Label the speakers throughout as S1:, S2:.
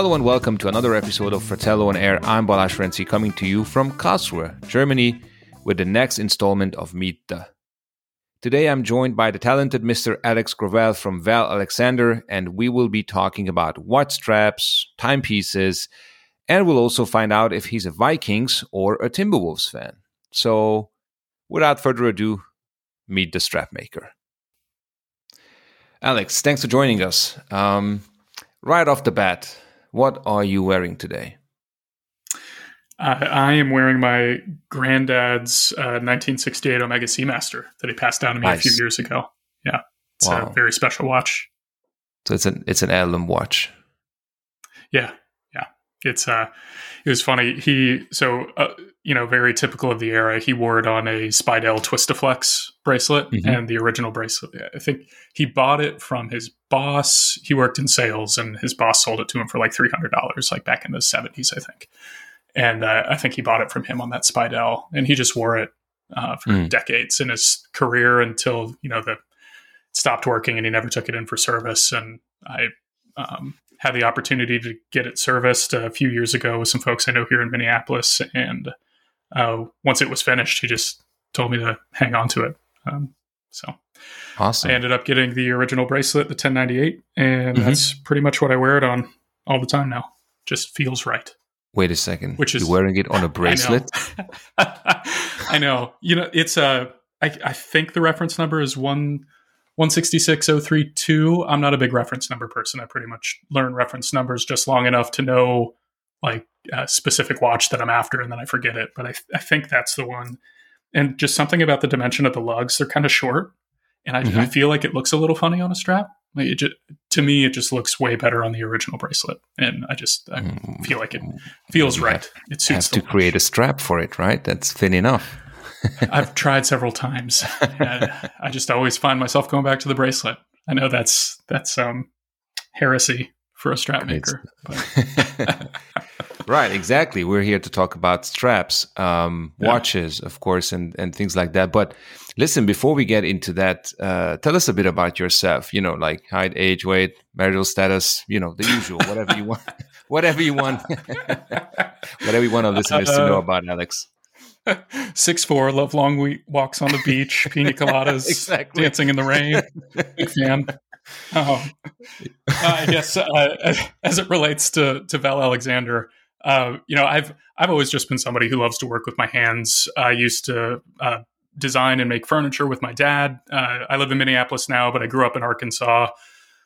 S1: Hello and welcome to another episode of Fratello on Air. I'm Balázs Ferenczy coming to you from Karlsruhe, Germany, with the next installment of Meet the. Today I'm joined by the talented Mr. Alex Grovell from Val Alexander, and we will be talking about watch straps, timepieces, and we'll also find out if he's a Vikings or a Timberwolves fan. So, without further ado, meet the strap maker. Alex, thanks for joining us. Um, right off the bat, what are you wearing today?
S2: Uh, I am wearing my granddad's uh, 1968 Omega Seamaster that he passed down to me nice. a few years ago. Yeah, it's wow. a very special watch.
S1: So it's an it's an heirloom watch.
S2: Yeah, yeah. It's uh, it was funny. He so uh, you know, very typical of the era. He wore it on a Speidel Twist-O-Flex bracelet mm-hmm. and the original bracelet. I think he bought it from his boss. He worked in sales and his boss sold it to him for like $300, like back in the 70s, I think. And uh, I think he bought it from him on that Speidel and he just wore it uh, for mm. decades in his career until, you know, the stopped working and he never took it in for service. And I, um, had the opportunity to get it serviced a few years ago with some folks I know here in Minneapolis, and uh, once it was finished, he just told me to hang on to it. Um, so
S1: awesome.
S2: I ended up getting the original bracelet, the 1098, and mm-hmm. that's pretty much what I wear it on all the time now. Just feels right.
S1: Wait a second. Which is You're wearing it on a bracelet?
S2: I know. I know. You know, it's a. I, I think the reference number is one. 166032 i'm not a big reference number person i pretty much learn reference numbers just long enough to know like a specific watch that I'm after and then I forget it. But I, I think that's the one. And just something about the dimension of the lugs, they're kind of short. And I, mm-hmm. I feel like it looks a little funny on a strap. Like it just, to me, it just looks way better on the original bracelet. And I just I mm. feel like it feels you right. Have, it
S1: suits have to create a strap for it, right? That's thin enough.
S2: I've tried several times. I just always find myself going back to the bracelet. I know that's that's um heresy for a strap maker.
S1: right, exactly. We're here to talk about straps, um, yeah. watches, of course, and, and things like that. But listen, before we get into that, uh, tell us a bit about yourself. You know, like height, age, weight, marital status. You know, the usual. whatever you want. whatever you want. whatever you want our listeners uh, to know uh, about Alex.
S2: Six four, love long walks on the beach, pina coladas, exactly. dancing in the rain. Big fan. Oh, I guess uh, as it relates to to Val Alexander, uh, you know, I've I've always just been somebody who loves to work with my hands. I used to uh, design and make furniture with my dad. Uh, I live in Minneapolis now, but I grew up in Arkansas.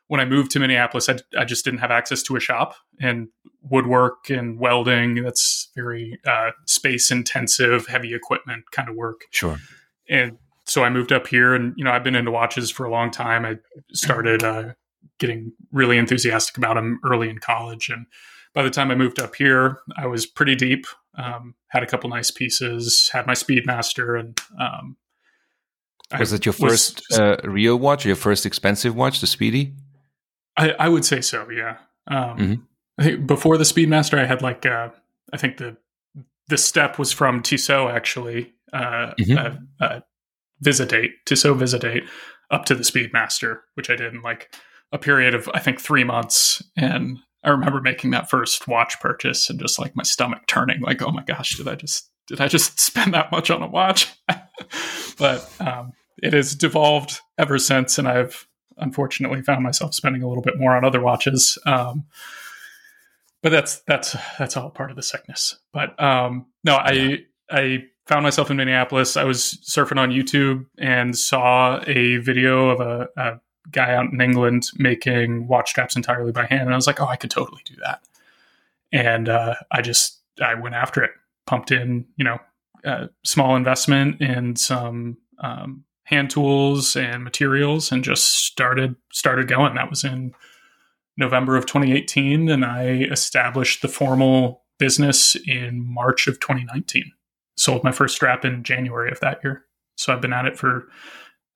S2: When I moved to Minneapolis, I, I just didn't have access to a shop and woodwork and welding. That's very uh, space intensive, heavy equipment kind of work.
S1: Sure.
S2: And so I moved up here, and you know I've been into watches for a long time. I started uh, getting really enthusiastic about them early in college, and by the time I moved up here, I was pretty deep. Um, had a couple nice pieces, had my Speedmaster, and um,
S1: was I it your first was, uh, real watch, your first expensive watch, the Speedy?
S2: I, I would say so. Yeah. Um, mm-hmm. I think before the Speedmaster, I had like uh, I think the the step was from Tissot actually. Uh, mm-hmm. Uh, uh, Visodate, Tissot Visodate, up to the Speedmaster, which I did in like a period of I think three months. And I remember making that first watch purchase and just like my stomach turning, like, oh my gosh, did I just did I just spend that much on a watch? but um, it has devolved ever since, and I've unfortunately found myself spending a little bit more on other watches. Um, but that's that's that's all part of the sickness. But um, no, I I found myself in Minneapolis. I was surfing on YouTube and saw a video of a, a guy out in England making watch straps entirely by hand, and I was like, oh, I could totally do that. And uh, I just I went after it, pumped in, you know, a small investment in some um, hand tools and materials, and just started started going. That was in November of 2018, and I established the formal business in March of 2019 sold my first strap in January of that year. So I've been at it for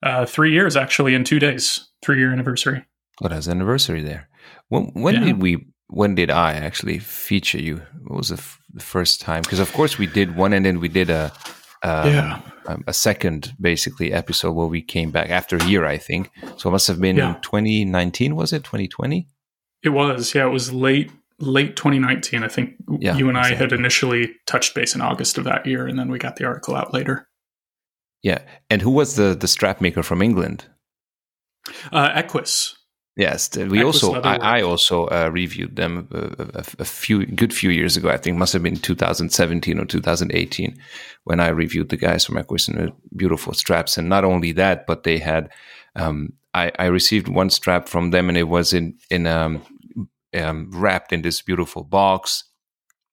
S2: uh, three years, actually, in two days, three year anniversary.
S1: What has anniversary there? When, when yeah. did we? When did I actually feature you? What was the, f- the first time? Because of course we did one, and then we did a um, yeah. A second basically episode where we came back after a year, I think. So it must have been yeah. 2019, was it 2020?
S2: It was, yeah. It was late late 2019. I think yeah, you and I exactly. had initially touched base in August of that year, and then we got the article out later.
S1: Yeah, and who was the the strap maker from England?
S2: Uh, Equus.
S1: Yes, we Equus also I, I, also uh, reviewed them a, a, a, few good few years ago. I think must have been 2017 or 2018 when I reviewed the guys from Equus and beautiful straps. And not only that, but they had um, I, I, received one strap from them, and it was in in um, um, wrapped in this beautiful box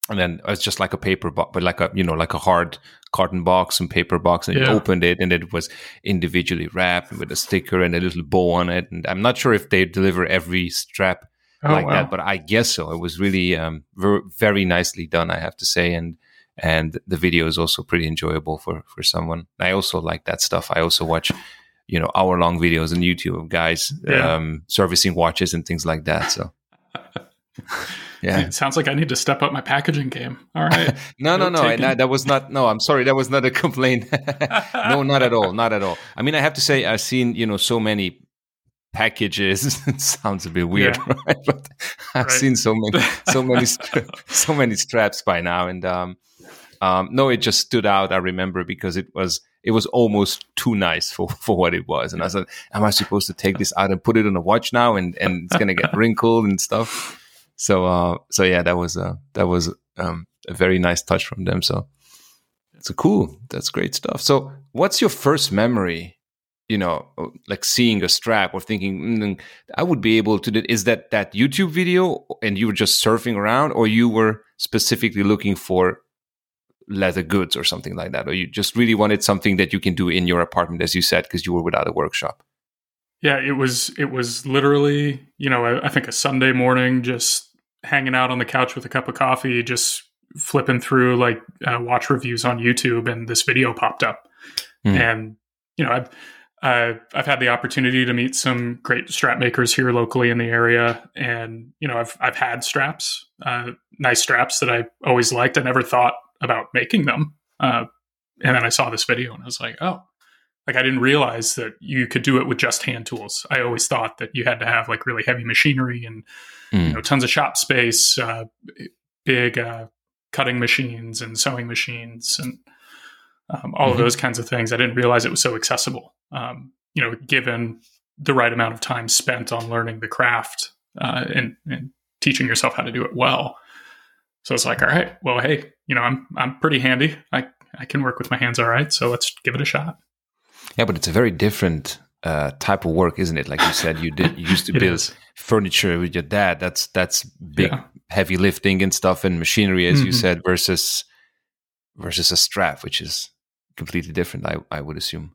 S1: and then it's just like a paper box, but like a you know like a hard carton box and paper box, and yeah. you opened it, and it was individually wrapped with a sticker and a little bow on it. And I'm not sure if they deliver every strap oh, like wow. that, but I guess so. It was really um, ver- very nicely done, I have to say, and and the video is also pretty enjoyable for for someone. I also like that stuff. I also watch you know hour long videos on YouTube of guys yeah. um, servicing watches and things like that. So.
S2: Yeah. It sounds like I need to step up my packaging game. All right.
S1: no, no, no, I, that was not. No, I'm sorry. That was not a complaint. no, not at all. Not at all. I mean, I have to say, I've seen you know so many packages. it sounds a bit weird, yeah. right? But I've right. seen so many, so many, so many straps by now, and um, um, no, it just stood out. I remember because it was it was almost too nice for, for what it was. And I said, am I supposed to take this out and put it on a watch now? And, and it's going to get wrinkled and stuff so uh, so yeah, that was a that was um, a very nice touch from them. So it's cool. That's great stuff. So what's your first memory? You know, like seeing a strap or thinking mm, I would be able to. Is that that YouTube video and you were just surfing around, or you were specifically looking for leather goods or something like that, or you just really wanted something that you can do in your apartment, as you said, because you were without a workshop?
S2: Yeah, it was it was literally, you know, I, I think a Sunday morning, just hanging out on the couch with a cup of coffee, just flipping through like uh, watch reviews on YouTube, and this video popped up. Mm. And you know, I've uh, I've had the opportunity to meet some great strap makers here locally in the area, and you know, I've I've had straps, uh, nice straps that I always liked. I never thought about making them, uh, and then I saw this video, and I was like, oh, like I didn't realize that you could do it with just hand tools. I always thought that you had to have like really heavy machinery and mm. you know tons of shop space, uh, big uh, cutting machines and sewing machines and um, all mm-hmm. of those kinds of things. I didn't realize it was so accessible. Um, you know, given the right amount of time spent on learning the craft uh, and, and teaching yourself how to do it well. So it's like, all right, well, hey, you know, I'm I'm pretty handy. I I can work with my hands all right. So let's give it a shot.
S1: Yeah, but it's a very different uh, type of work, isn't it? Like you said, you did you used to build is. furniture with your dad. That's that's big, yeah. heavy lifting and stuff, and machinery, as mm-hmm. you said, versus versus a strap, which is completely different. I I would assume.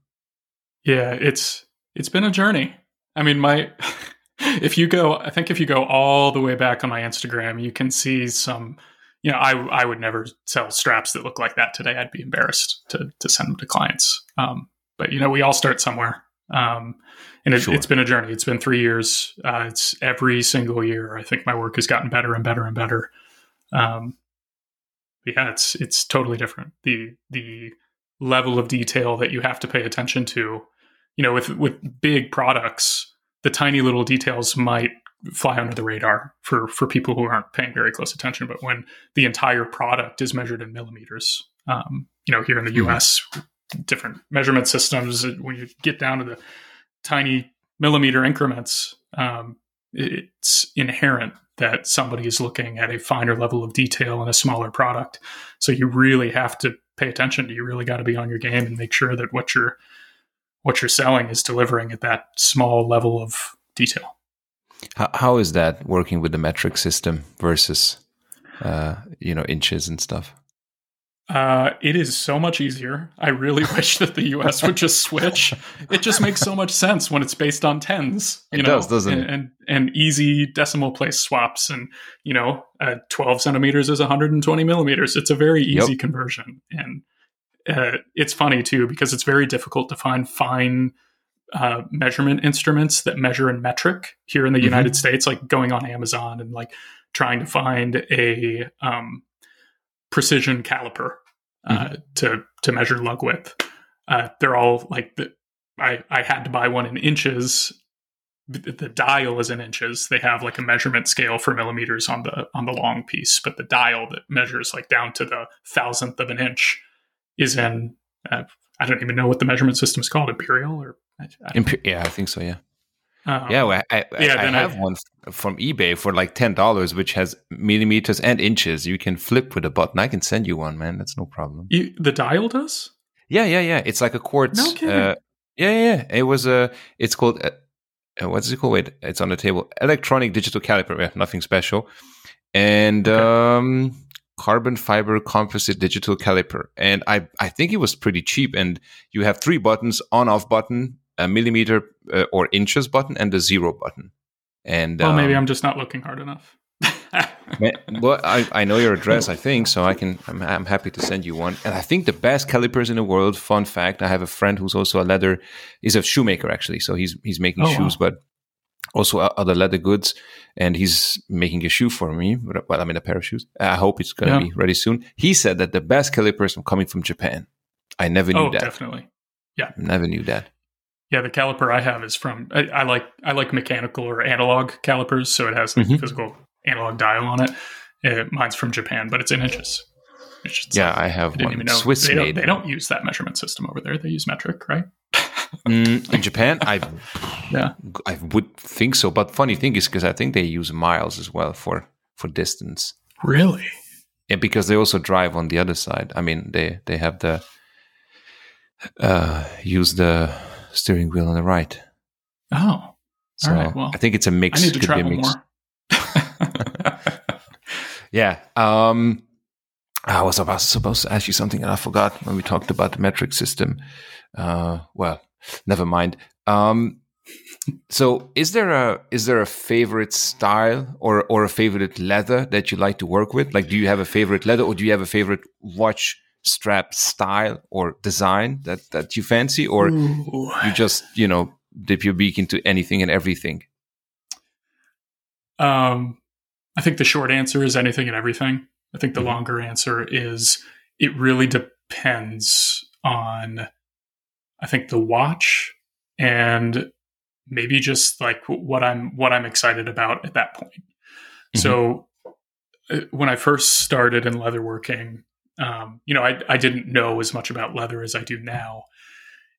S2: Yeah, it's it's been a journey. I mean, my if you go, I think if you go all the way back on my Instagram, you can see some. You know, I I would never sell straps that look like that today. I'd be embarrassed to to send them to clients. Um, but you know, we all start somewhere. Um, and it, has been a journey. It's been three years. Uh, it's every single year. I think my work has gotten better and better and better. Um, yeah, it's it's totally different. The the level of detail that you have to pay attention to, you know, with with big products, the tiny little details might fly under the radar for for people who aren't paying very close attention. But when the entire product is measured in millimeters, um, you know, here in the mm-hmm. Different measurement systems. When you get down to the tiny millimeter increments, um, it's inherent that somebody is looking at a finer level of detail in a smaller product. So you really have to pay attention. You really got to be on your game and make sure that what you're what you're selling is delivering at that small level of detail.
S1: How, how is that working with the metric system versus uh, you know inches and stuff?
S2: Uh, it is so much easier. I really wish that the US would just switch. It just makes so much sense when it's based on tens. You
S1: it
S2: know,
S1: does, doesn't
S2: and,
S1: it?
S2: And, and easy decimal place swaps. And, you know, uh, 12 centimeters is 120 millimeters. It's a very easy yep. conversion. And uh, it's funny, too, because it's very difficult to find fine uh, measurement instruments that measure in metric here in the mm-hmm. United States, like going on Amazon and like trying to find a um, precision caliper mm-hmm. to to measure lug width. Uh, they're all like the, I I had to buy one in inches, the dial is in inches. They have like a measurement scale for millimeters on the on the long piece, but the dial that measures like down to the thousandth of an inch is in. Uh, I don't even know what the measurement system is called, imperial or.
S1: I, Imper- yeah, I think so. Yeah. Um, yeah, well, I, I, yeah, I have I, one from eBay for like ten dollars, which has millimeters and inches. You can flip with a button. I can send you one, man. That's no problem.
S2: You, the dial does?
S1: Yeah, yeah, yeah. It's like a quartz. No kidding. Uh, yeah, yeah. It was a. Uh, it's called. Uh, uh, what's it called? Wait, it's on the table. Electronic digital caliper. Yeah, nothing special. And okay. um, carbon fiber composite digital caliper. And I, I think it was pretty cheap. And you have three buttons: on off button, a millimeter uh, or inches button, and a zero button. And
S2: well, um, maybe I'm just not looking hard enough.
S1: well, I, I know your address, I think, so I can. I'm, I'm happy to send you one. And I think the best calipers in the world. Fun fact: I have a friend who's also a leather. is a shoemaker actually, so he's he's making oh, shoes, wow. but also other leather goods. And he's making a shoe for me. Well, I mean a pair of shoes. I hope it's going to yeah. be ready soon. He said that the best calipers are coming from Japan. I never knew
S2: oh,
S1: that.
S2: Definitely, yeah,
S1: never knew that.
S2: Yeah, the caliper I have is from. I, I like I like mechanical or analog calipers, so it has like mm-hmm. physical analog dial on it. it. Mine's from Japan, but it's in inches.
S1: It's yeah, I have I one. Swiss
S2: they
S1: made.
S2: Don't, they don't use that measurement system over there. They use metric, right?
S1: mm, in Japan, I yeah, I would think so. But funny thing is, because I think they use miles as well for for distance.
S2: Really?
S1: Yeah, because they also drive on the other side. I mean, they they have the uh use the steering wheel on the right.
S2: Oh,
S1: so Well, I think it's a mix.
S2: I need to travel more.
S1: yeah. Um, I was about, supposed to ask you something and I forgot when we talked about the metric system. Uh, well, never mind. Um, so is there a is there a favorite style or or a favorite leather that you like to work with? Like, do you have a favorite leather or do you have a favorite watch strap style or design that that you fancy, or Ooh. you just you know dip your beak into anything and everything?
S2: Um, I think the short answer is anything and everything. I think the mm-hmm. longer answer is it really depends on, I think the watch and maybe just like what I'm what I'm excited about at that point. Mm-hmm. So uh, when I first started in leatherworking, um, you know, I, I didn't know as much about leather as I do now.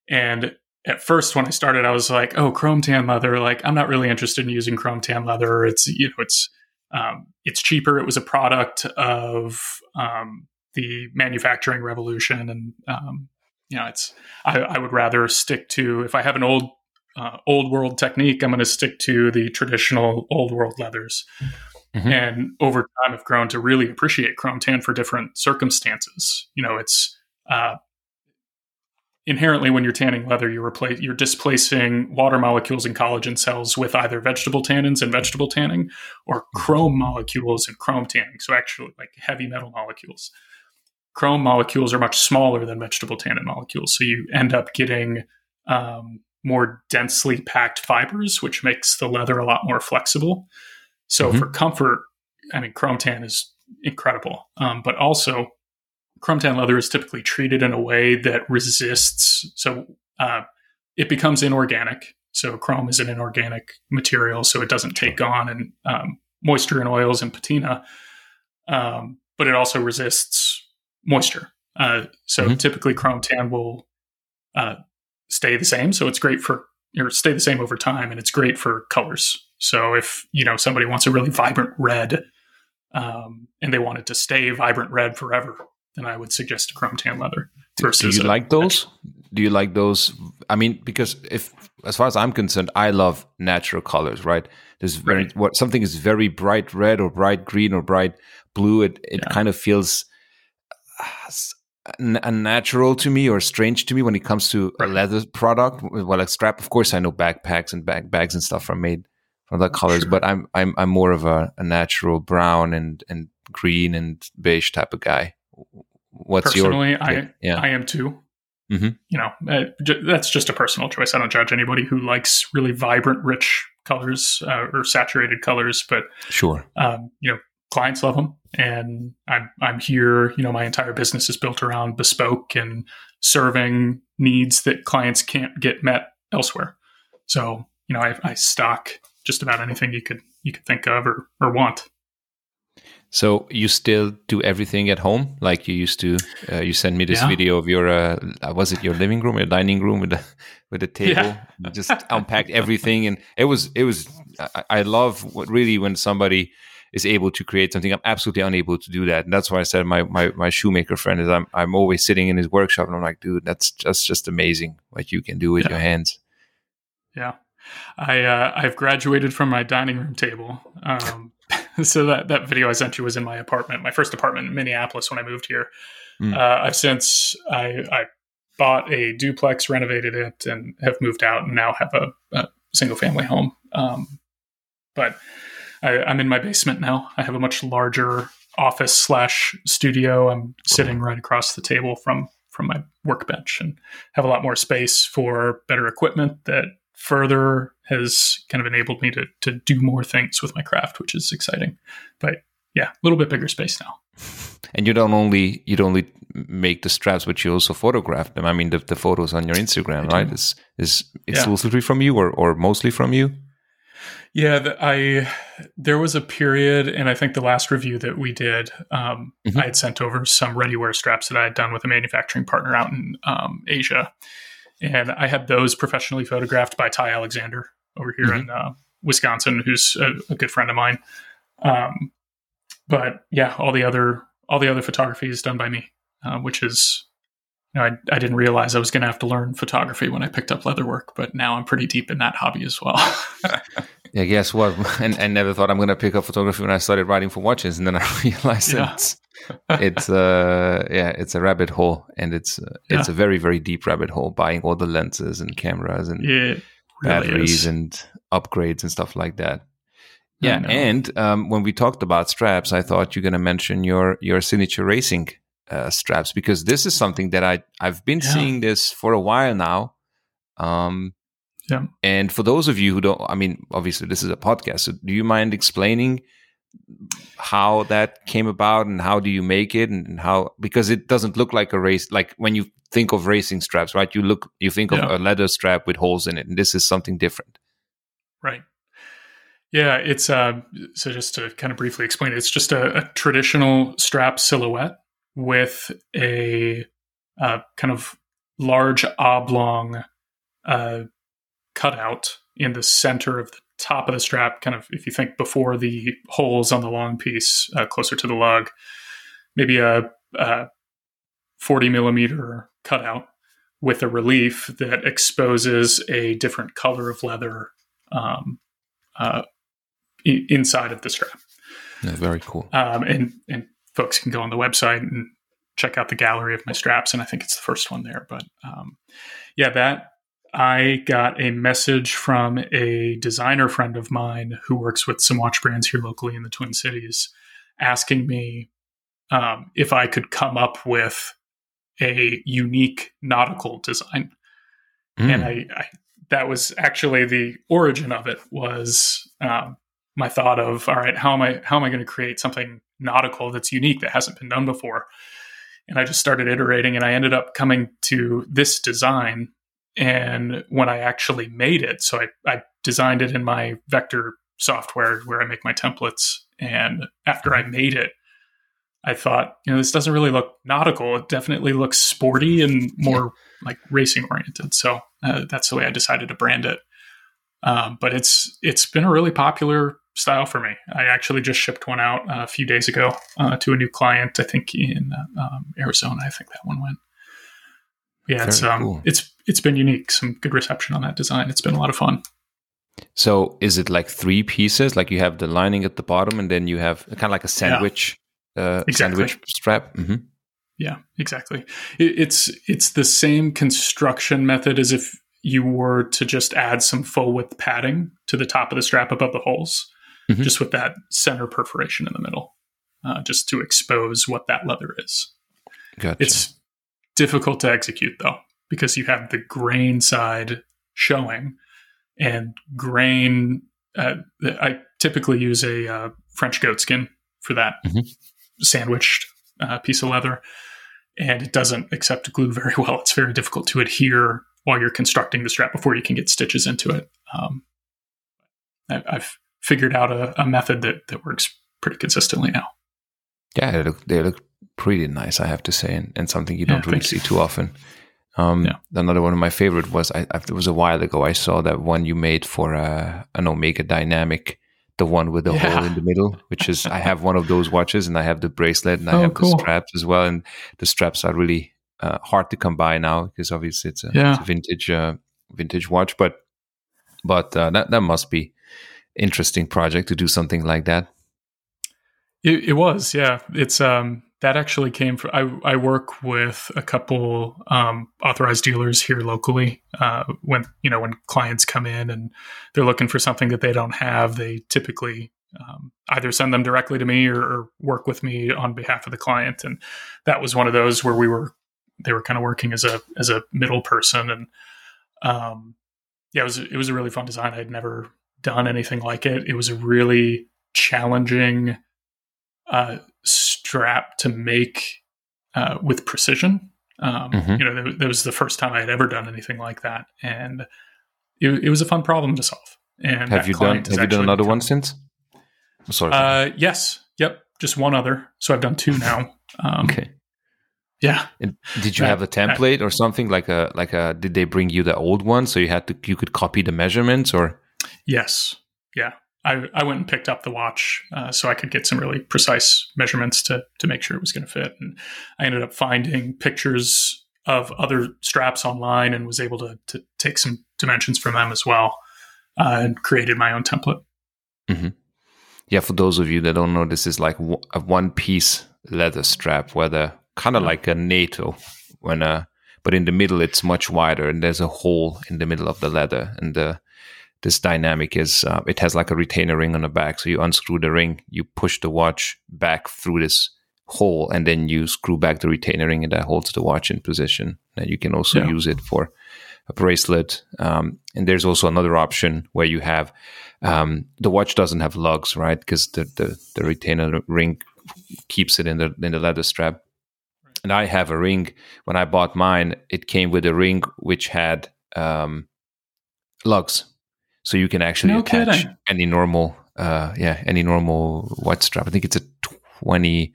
S2: And at first, when I started, I was like, oh, chrome tan leather. Like, I'm not really interested in using chrome tan leather. It's, you know, it's, um, it's cheaper. It was a product of um, the manufacturing revolution. And, um, you know, it's, I, I, would rather stick to, if I have an old, uh, old world technique, I'm going to stick to the traditional old world leathers. Mm-hmm. And over time, I've grown to really appreciate chrome tan for different circumstances. You know, it's uh, inherently when you're tanning leather, you replace you're displacing water molecules and collagen cells with either vegetable tannins and vegetable tanning, or mm-hmm. chrome molecules and chrome tanning. So actually, like heavy metal molecules. Chrome molecules are much smaller than vegetable tannin molecules, so you end up getting um, more densely packed fibers, which makes the leather a lot more flexible. So mm-hmm. for comfort, I mean, chrome tan is incredible. Um, but also, chrome tan leather is typically treated in a way that resists. So uh, it becomes inorganic. So chrome is an inorganic material, so it doesn't take on and um, moisture and oils and patina. Um, but it also resists moisture. Uh, so mm-hmm. typically, chrome tan will uh, stay the same. So it's great for or stay the same over time, and it's great for colors. So if you know somebody wants a really vibrant red, um, and they want it to stay vibrant red forever, then I would suggest a chrome tan leather.
S1: Do, do you like those? Do you like those? I mean, because if, as far as I'm concerned, I love natural colors. Right? There's very right. what something is very bright red or bright green or bright blue. It it yeah. kind of feels unnatural to me or strange to me when it comes to right. a leather product. Well, a strap, of course, I know backpacks and bag bags and stuff are made from the colors, sure. but I'm I'm I'm more of a, a, natural brown and and green and beige type of guy. What's
S2: Personally,
S1: your?
S2: I yeah. I am too. Mm-hmm. You know, uh, j- that's just a personal choice. I don't judge anybody who likes really vibrant, rich colors uh, or saturated colors, but
S1: sure,
S2: um, you know, clients love them, and I'm I'm here. You know, my entire business is built around bespoke and serving needs that clients can't get met elsewhere. So you know, I, I stock just about anything you could you could think of or, or want.
S1: So you still do everything at home, like you used to. Uh, you sent me this yeah. video of your uh, was it your living room, your dining room with the with the table. Yeah. just unpacked everything, and it was it was. I, I love what really when somebody is able to create something. I'm absolutely unable to do that, and that's why I said my my my shoemaker friend is. I'm I'm always sitting in his workshop, and I'm like, dude, that's just just amazing what you can do with yeah. your hands.
S2: Yeah, I uh, I've graduated from my dining room table. Um, so that that video I sent you was in my apartment, my first apartment in Minneapolis when I moved here. Mm. Uh, I've since I, I bought a duplex, renovated it, and have moved out, and now have a, a single family home. Um, but I, am in my basement now. I have a much larger office slash studio. I'm sitting right across the table from from my workbench, and have a lot more space for better equipment that further has kind of enabled me to to do more things with my craft, which is exciting. But yeah, a little bit bigger space now.
S1: And you don't only you don't only make the straps, but you also photograph them. I mean, the, the photos on your Instagram, right? Is is exclusively yeah. from you, or or mostly from you?
S2: Yeah, the, I there was a period, and I think the last review that we did, um, mm-hmm. I had sent over some ready-wear straps that I had done with a manufacturing partner out in um, Asia, and I had those professionally photographed by Ty Alexander over here mm-hmm. in uh, Wisconsin, who's a, a, good friend of mine. Um, but yeah, all the other all the other photography is done by me, uh, which is you know, I, I didn't realize I was going to have to learn photography when I picked up leatherwork, but now I'm pretty deep in that hobby as well.
S1: yeah, guess what? And I never thought I'm going to pick up photography when I started writing for watches, and then I realized yeah. it's it's uh yeah it's a rabbit hole and it's uh, yeah. it's a very very deep rabbit hole buying all the lenses and cameras and yeah, really batteries is. and upgrades and stuff like that yeah and um, when we talked about straps i thought you're going to mention your your signature racing uh, straps because this is something that i i've been yeah. seeing this for a while now um yeah and for those of you who don't i mean obviously this is a podcast so do you mind explaining how that came about and how do you make it and how because it doesn't look like a race like when you think of racing straps right you look you think yeah. of a leather strap with holes in it and this is something different
S2: right yeah it's uh so just to kind of briefly explain it it's just a, a traditional strap silhouette with a uh, kind of large oblong uh, cutout in the center of the top of the strap, kind of if you think before the holes on the long piece, uh, closer to the lug, maybe a, a 40 millimeter cutout with a relief that exposes a different color of leather um, uh, I- inside of the strap.
S1: Yeah, very cool.
S2: Um, and and folks can go on the website and check out the gallery of my straps, and I think it's the first one there. But um, yeah, that I got a message from a designer friend of mine who works with some watch brands here locally in the Twin Cities, asking me um, if I could come up with a unique nautical design. Mm. And I, I, that was actually the origin of it was um, my thought of all right, how am I how am I going to create something nautical that's unique that hasn't been done before? And I just started iterating, and I ended up coming to this design and when I actually made it, so I, I designed it in my vector software where I make my templates. And after I made it, I thought, you know, this doesn't really look nautical. It definitely looks sporty and more yeah. like racing oriented. So uh, that's the way I decided to brand it. Um, but it's it's been a really popular style for me. I actually just shipped one out uh, a few days ago uh, to a new client. I think in um, Arizona. I think that one went. Yeah, Very it's um, cool. it's it's been unique. Some good reception on that design. It's been a lot of fun.
S1: So is it like three pieces? Like you have the lining at the bottom, and then you have kind of like a sandwich, yeah. uh, exactly. sandwich strap. Mm-hmm.
S2: Yeah, exactly. It, it's it's the same construction method as if you were to just add some full width padding to the top of the strap above the holes, mm-hmm. just with that center perforation in the middle, uh, just to expose what that leather is. Gotcha. It's difficult to execute though because you have the grain side showing and grain. Uh, I typically use a uh, French goat skin for that mm-hmm. sandwiched uh, piece of leather, and it doesn't accept glue very well. It's very difficult to adhere while you're constructing the strap before you can get stitches into it. Um, I, have figured out a, a, method that that works pretty consistently now.
S1: Yeah, they look, they look pretty nice, I have to say, and, and something you don't yeah, really see too often. Um, yeah. Another one of my favorite was I, it was a while ago. I saw that one you made for uh, an Omega Dynamic, the one with the yeah. hole in the middle, which is I have one of those watches and I have the bracelet and I oh, have cool. the straps as well. And the straps are really uh, hard to come by now because obviously it's a, yeah. it's a vintage uh, vintage watch. But but uh, that that must be interesting project to do something like that.
S2: It, it was, yeah. It's um that actually came from I, I work with a couple um, authorized dealers here locally uh, when you know when clients come in and they're looking for something that they don't have they typically um, either send them directly to me or, or, work with me on behalf of the client and that was one of those where we were they were kind of working as a as a middle person and um, yeah it was it was a really fun design I'd never done anything like it it was a really challenging uh, strap to make uh, with precision. Um, mm-hmm. You know, that, that, was the first time I had ever done anything like that, and it, it was a fun problem to solve. And
S1: have you done have you done another become, one since?
S2: sorry. Uh, yes. Yep. Just one other. So I've done two now. Um, okay. Yeah.
S1: And did you have a template or something like a like a? Did they bring you the old one so you had to you could copy the measurements or?
S2: Yes. Yeah. I, I went and picked up the watch uh, so I could get some really precise measurements to to make sure it was going to fit. And I ended up finding pictures of other straps online and was able to to take some dimensions from them as well uh, and created my own template.
S1: Mm-hmm. Yeah, for those of you that don't know, this is like a one piece leather strap, where the kind of like a NATO when a uh, but in the middle it's much wider and there's a hole in the middle of the leather and the this dynamic is uh, it has like a retainer ring on the back. So you unscrew the ring, you push the watch back through this hole, and then you screw back the retainer ring, and that holds the watch in position. And you can also yeah. use it for a bracelet. Um, and there's also another option where you have um, the watch doesn't have lugs, right? Because the, the, the retainer ring keeps it in the in the leather strap. And I have a ring. When I bought mine, it came with a ring which had um, lugs so you can actually no attach kidding. any normal, uh, yeah, any normal watch strap. I think it's a 20,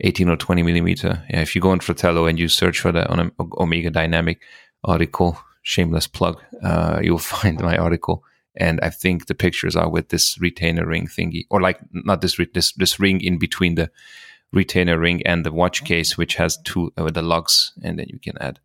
S1: 18 or 20 millimeter. Yeah, if you go on Fratello and you search for the on Omega Dynamic article, shameless plug, uh, you'll find my article. And I think the pictures are with this retainer ring thingy, or like not this this this ring in between the retainer ring and the watch case, which has two uh, the lugs, and then you can add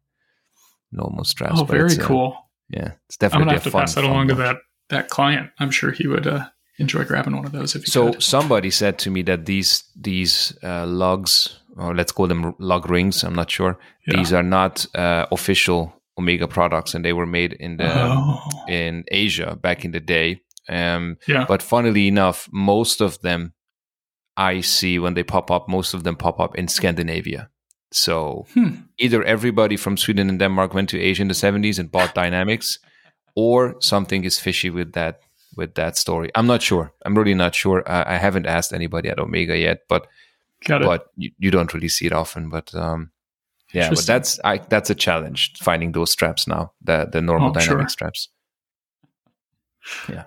S1: normal straps.
S2: Oh, very uh, cool.
S1: Yeah, it's definitely.
S2: I'm gonna have to fun, pass that along watch. to that that client. I'm sure he would uh, enjoy grabbing one of those if
S1: so
S2: could.
S1: somebody said to me that these these uh, lugs or let's call them lug rings i'm not sure yeah. these are not uh, official omega products and they were made in the oh. in asia back in the day um, yeah. but funnily enough most of them i see when they pop up most of them pop up in scandinavia so hmm. either everybody from sweden and denmark went to asia in the 70s and bought dynamics or something is fishy with that with that story. I'm not sure. I'm really not sure. I, I haven't asked anybody at Omega yet, but but you, you, don't really see it often. But um, yeah, but that's I, that's a challenge finding those straps now. The the normal oh, dynamic sure. straps. Yeah.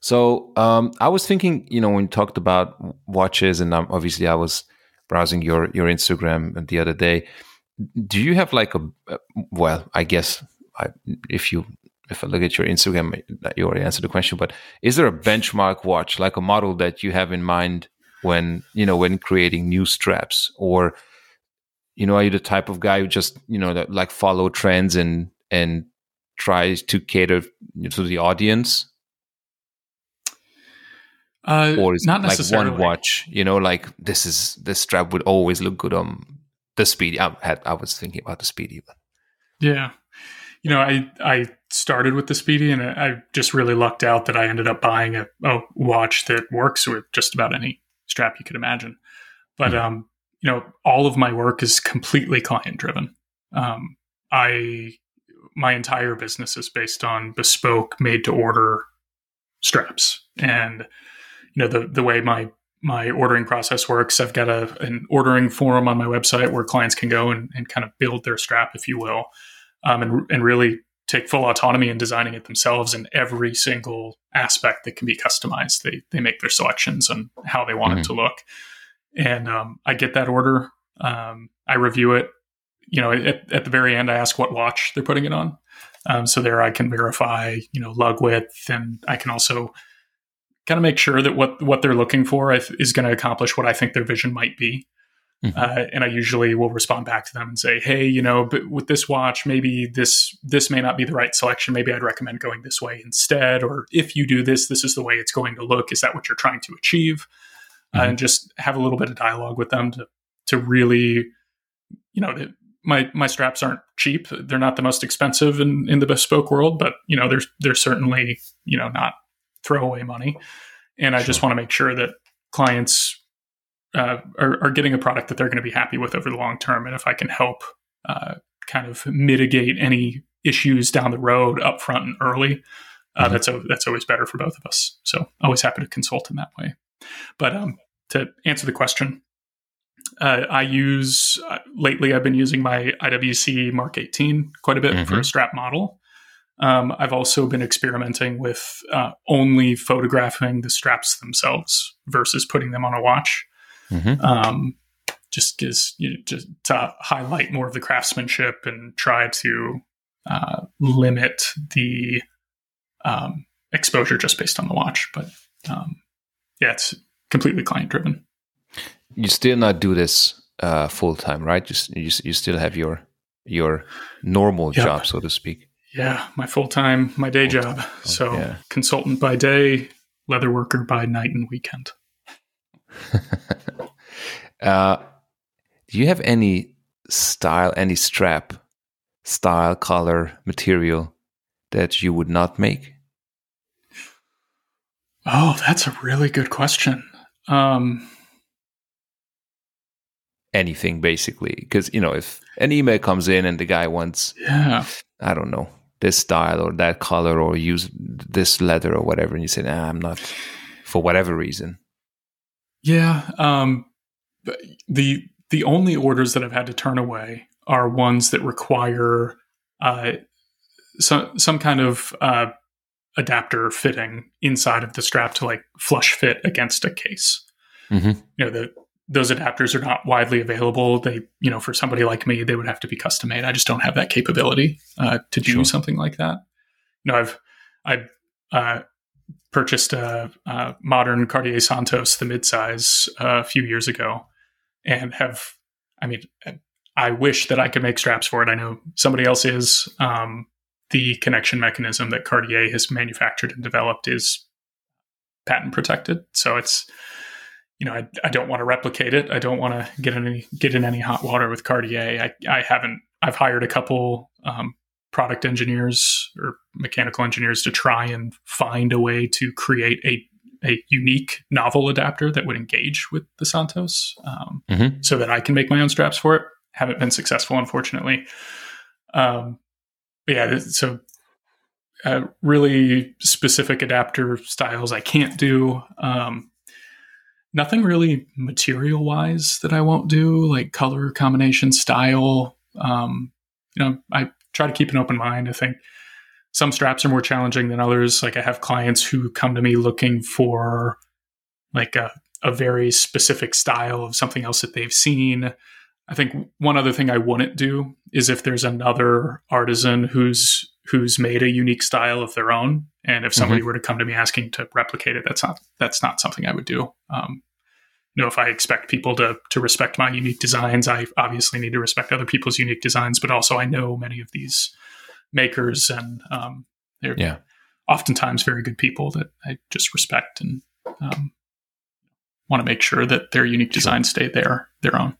S1: So um, I was thinking, you know, when you talked about watches, and um, obviously I was browsing your your Instagram the other day. Do you have like a well? I guess I, if you if I look at your Instagram, you already answered the question, but is there a benchmark watch, like a model that you have in mind when, you know, when creating new straps or, you know, are you the type of guy who just, you know, that like follow trends and, and tries to cater to the audience?
S2: Uh, or is not
S1: like one watch, you know, like this is, this strap would always look good on the speedy. I had, I was thinking about the speedy, but
S2: yeah you know, I I started with the Speedy, and I just really lucked out that I ended up buying a, a watch that works with just about any strap you could imagine. But mm-hmm. um, you know, all of my work is completely client driven. Um, I my entire business is based on bespoke, made to order straps, and you know the the way my my ordering process works. I've got a, an ordering forum on my website where clients can go and, and kind of build their strap, if you will um, and and really take full autonomy in designing it themselves in every single aspect that can be customized. They they make their selections on how they want mm-hmm. it to look, and um, I get that order. Um, I review it. You know, at, at, the very end, I ask what watch they're putting it on. Um, so there, I can verify, you know, lug width, and I can also kind of make sure that what what they're looking for is going to accomplish what I think their vision might be. Mm-hmm. Uh, and I usually will respond back to them and say, "Hey, you know, but with this watch, maybe this this may not be the right selection. Maybe I'd recommend going this way instead. Or if you do this, this is the way it's going to look. Is that what you're trying to achieve?" Uh, mm-hmm. Uh, and just have a little bit of dialogue with them to to really, you know, my my straps aren't cheap. They're not the most expensive in in the bespoke world, but you know, they're they're certainly you know not throwaway money. And I sure. just want to make sure that clients uh, are, are, getting a product that they're going to be happy with over the long term. And if I can help uh, kind of mitigate any issues down the road up front and early, uh, mm-hmm. that's a, that's always better for both of us. So always happy to consult in that way. But um, to answer the question, uh, I use uh, lately. I've been using my IWC Mark 18 quite a bit mm-hmm. for a strap model. Um, I've also been experimenting with uh, only photographing the straps themselves versus putting them on a watch mm-hmm. um, just you know, just to highlight more of the craftsmanship and try to uh, limit the um, exposure just based on the watch. But um, yeah, it's completely client driven.
S1: You still not do this uh, full time, right? You, you, you still have your your normal yep. job, so to speak.
S2: Yeah, my full time, my day job. So yeah. consultant by day, leather worker by night and weekend.
S1: uh, do you have any style, any strap, style, color, material that you would not make?
S2: Oh, that's a really good question. Um,
S1: Anything basically, because you know, if an email comes in and the guy wants,
S2: yeah,
S1: I don't know, this style or that color or use this leather or whatever, and you say, nah, I'm not, for whatever reason.
S2: Yeah. Um, the the only orders that I've had to turn away are ones that require uh, some some kind of uh, adapter fitting inside of the strap to like flush fit against a case. Mm-hmm. You know, the, those adapters are not widely available. They, you know, for somebody like me, they would have to be custom made. I just don't have that capability uh, to do sure. something like that. You know, I've I uh, purchased a, a, modern Cartier Santos, the midsize, uh, a few years ago, and have, I mean, I wish that I could make straps for it. I know somebody else is. Um, the connection mechanism that Cartier has manufactured and developed is patent protected, so it's you know I, I don't want to replicate it. I don't want to get in any get in any hot water with Cartier. I, I haven't. I've hired a couple um, product engineers or mechanical engineers to try and find a way to create a a unique novel adapter that would engage with the Santos, um, mm-hmm. so that I can make my own straps for it. Haven't been successful, unfortunately. Um, yeah, so uh, really specific adapter styles I can't do. Um, nothing really material wise that I won't do, like color combination, style. Um, you know, I try to keep an open mind. I think some straps are more challenging than others. Like I have clients who come to me looking for like a, a very specific style of something else that they've seen. I think one other thing I wouldn't do is if there's another artisan who's who's made a unique style of their own, and if somebody mm-hmm. were to come to me asking to replicate it, that's not that's not something I would do. Um, you know, if I expect people to to respect my unique designs, I obviously need to respect other people's unique designs. But also, I know many of these makers, and um, they're yeah. oftentimes very good people that I just respect and um, want to make sure that their unique designs stay their their own.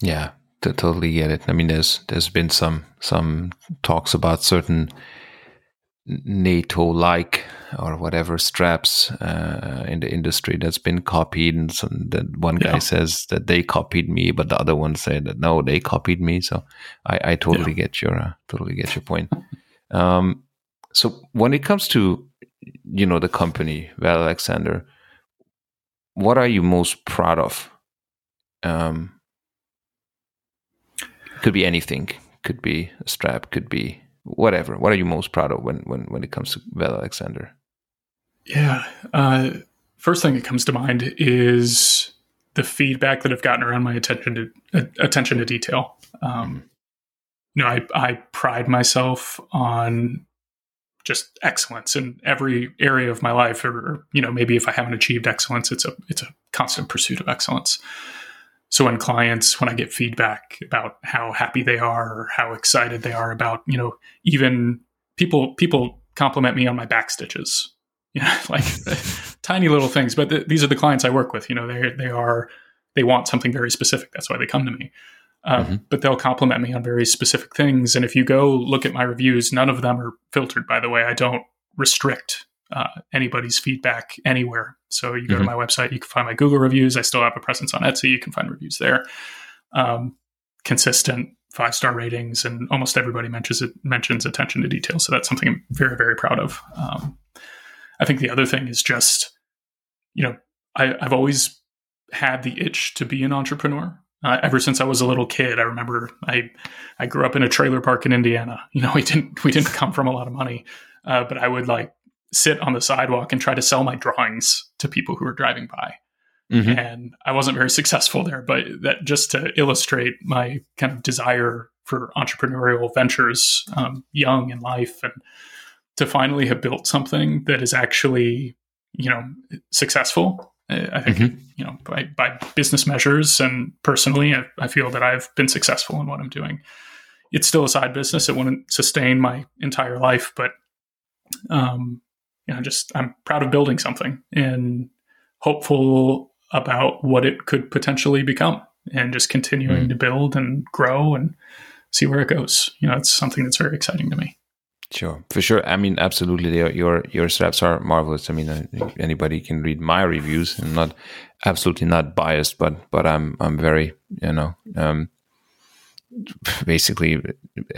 S1: Yeah, to totally get it. I mean, there's there's been some some talks about certain NATO like or whatever straps uh, in the industry that's been copied, and some, that one guy yeah. says that they copied me, but the other one said that no, they copied me. So I, I totally yeah. get your uh, totally get your point. um, so when it comes to you know the company Val Alexander, what are you most proud of? Um, could be anything. Could be a strap. Could be whatever. What are you most proud of when when when it comes to Velle Alexander?
S2: Yeah, uh, first thing that comes to mind is the feedback that I've gotten around my attention to uh, attention to detail. Um, you know, I I pride myself on just excellence in every area of my life or you know maybe if i haven't achieved excellence it's a it's a constant pursuit of excellence so when clients when i get feedback about how happy they are or how excited they are about you know even people people compliment me on my back stitches you know like tiny little things but th- these are the clients i work with you know they they are they want something very specific that's why they come to me um, mm-hmm. but they'll compliment me on very specific things. And if you go look at my reviews, none of them are filtered, by the way. I don't restrict uh, anybody's feedback anywhere. So you go mm-hmm. to my website, you can find my Google reviews. I still have a presence on Etsy. You can find reviews there. Um, consistent five star ratings, and almost everybody mentions it, mentions attention to detail. So that's something I'm very very proud of. Um, I think the other thing is just, you know, I, I've always had the itch to be an entrepreneur. Uh, ever since I was a little kid, I remember I I grew up in a trailer park in Indiana. You know, we didn't we didn't come from a lot of money, uh, but I would like sit on the sidewalk and try to sell my drawings to people who were driving by. Mm-hmm. And I wasn't very successful there, but that just to illustrate my kind of desire for entrepreneurial ventures um, young in life and to finally have built something that is actually, you know, successful I think mm-hmm. you know by, by business measures and personally, I, I, feel that I've been successful in what I'm doing. It's still a side business; it wouldn't sustain my entire life, but um, you know, just I'm proud of building something and hopeful about what it could potentially become, and just continuing mm-hmm. to build and grow and see where it goes. You know, it's something that's very exciting to me.
S1: Sure, for sure. I mean, absolutely. Your your straps are marvelous. I mean, uh, anybody can read my reviews. I'm not absolutely not biased, but but I'm I'm very you know um, basically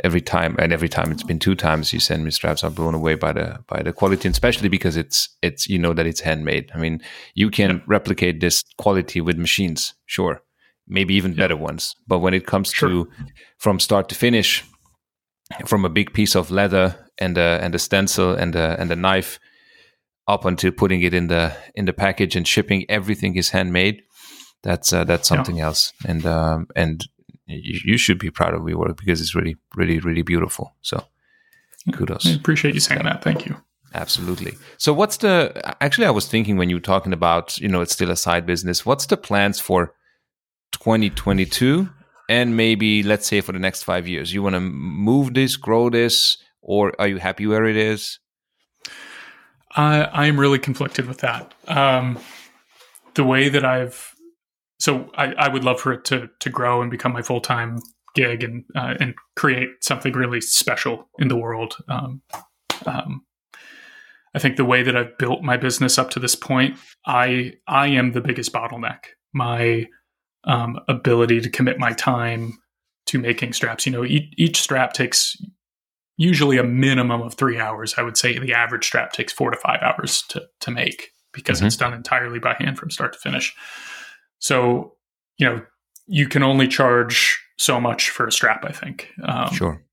S1: every time and every time it's been two times you send me straps i'm blown away by the by the quality and especially because it's it's you know that it's handmade. I mean you can replicate this quality with machines sure. Maybe even better ones. But when it comes sure. to from start to finish from a big piece of leather and a and a stencil and a and a knife up until putting it in the in the package and shipping everything is handmade. That's uh, that's something yeah. else. And um, and you, should be proud of your work because it's really really really beautiful. So kudos.
S2: I appreciate you saying that. Thank you.
S1: Absolutely. So what's the actually i was thinking when you were talking about you know it's still a side business what's the plans for 2022 and maybe let's say for the next five years? You want to move this grow this or are you happy where it is?
S2: I i am really conflicted with that. Um, the way that i've so I, I would love for it to to grow and become my full-time gig and uh, and create something really special in the world um, um, I think the way that I've built my business up to this point, I I am the biggest bottleneck. My um, ability to commit my time to making straps. You know, each, each strap takes usually a minimum of three hours. I would say the average strap takes four to five hours to, to make because mm-hmm. it's done entirely by hand from start to finish. So, you know, you can only charge so much for a strap, I think.
S1: Um, sure.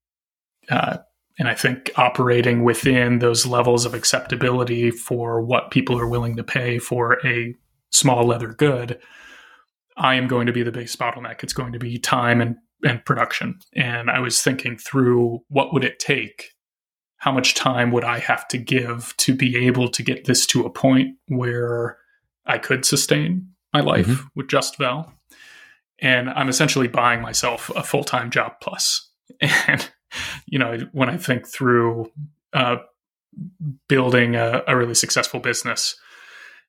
S2: Uh, and I think operating within those levels of acceptability for what people are willing to pay for a small leather good I am going to be the biggest bottleneck. It's going to be time and, and production. And I was thinking through what would it take? How much time would I have to give to be able to get this to a point where I could sustain my life mm-hmm. with just Velle? And I'm essentially buying myself a full time job plus. And, you know, when I think through uh, building a, a really successful business,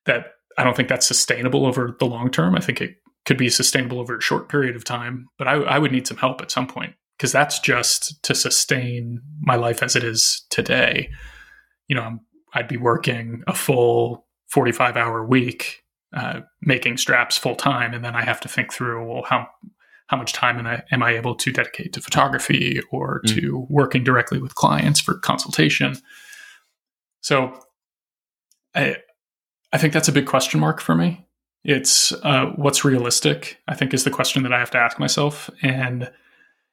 S2: that I don't think that's sustainable over the long term. I think it could be sustainable over a short period of time, but I, I would need some help at some point because that's just to sustain my life as it is today. You know, I'd be working a full 45 hour week, uh, making straps full time. And then I have to think through, well, how, how much time am I, am I able to dedicate to photography or mm. to working directly with clients for consultation? So I, I think that's a big question mark for me. It's uh, what's realistic, I think, is the question that I have to ask myself. And,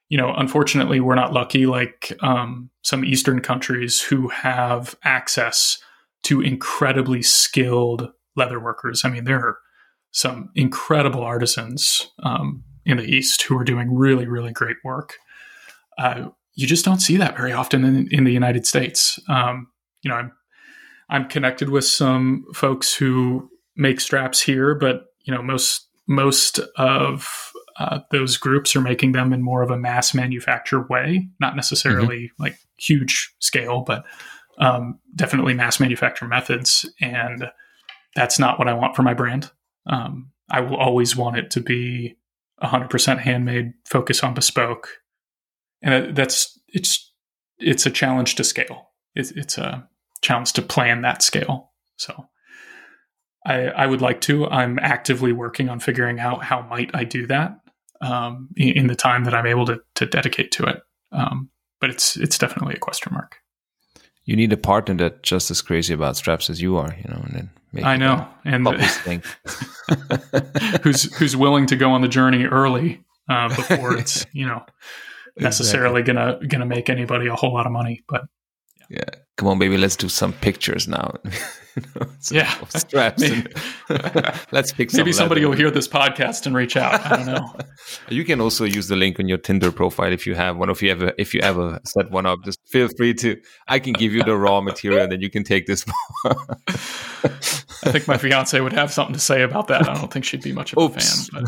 S2: you know, unfortunately, we're not lucky like um, some Eastern countries who have access to incredibly skilled leather workers. I mean, there are some incredible artisans um, in the East who are doing really, really great work. Uh, you just don't see that very often in, in the United States. Um, you know, I'm I'm connected with some folks who make straps here, but you know, most most of uh, those groups are making them in more of a mass manufacture way, not necessarily mm-hmm. like huge scale, but um, definitely mass manufacture methods. And that's not what I want for my brand. Um, I will always want it to be 100% handmade, focus on bespoke, and that's it's it's a challenge to scale. It's, it's a challenge to plan that scale. So I, I would like to. I'm actively working on figuring out how might I do that um, in, in, the time that I'm able to, to dedicate to it. Um, but it's it's definitely a question mark.
S1: You need a partner that's just as crazy about straps as you are, you know, and then
S2: I know, and the, who's who's willing to go on the journey early uh, before it's you know necessarily exactly. gonna gonna make anybody a whole lot of money. But
S1: yeah, yeah. come on, baby, let's do some pictures now.
S2: yeah, straps.
S1: And let's pick.
S2: Maybe somebody will hear this podcast and reach out. I don't know.
S1: you can also use the link on your Tinder profile if you have one. If you ever if you ever set one up, just feel free to. I can give you the raw material, and then you can take this.
S2: I think my fiance would have something to say about that. I don't think she'd be much of Oops. a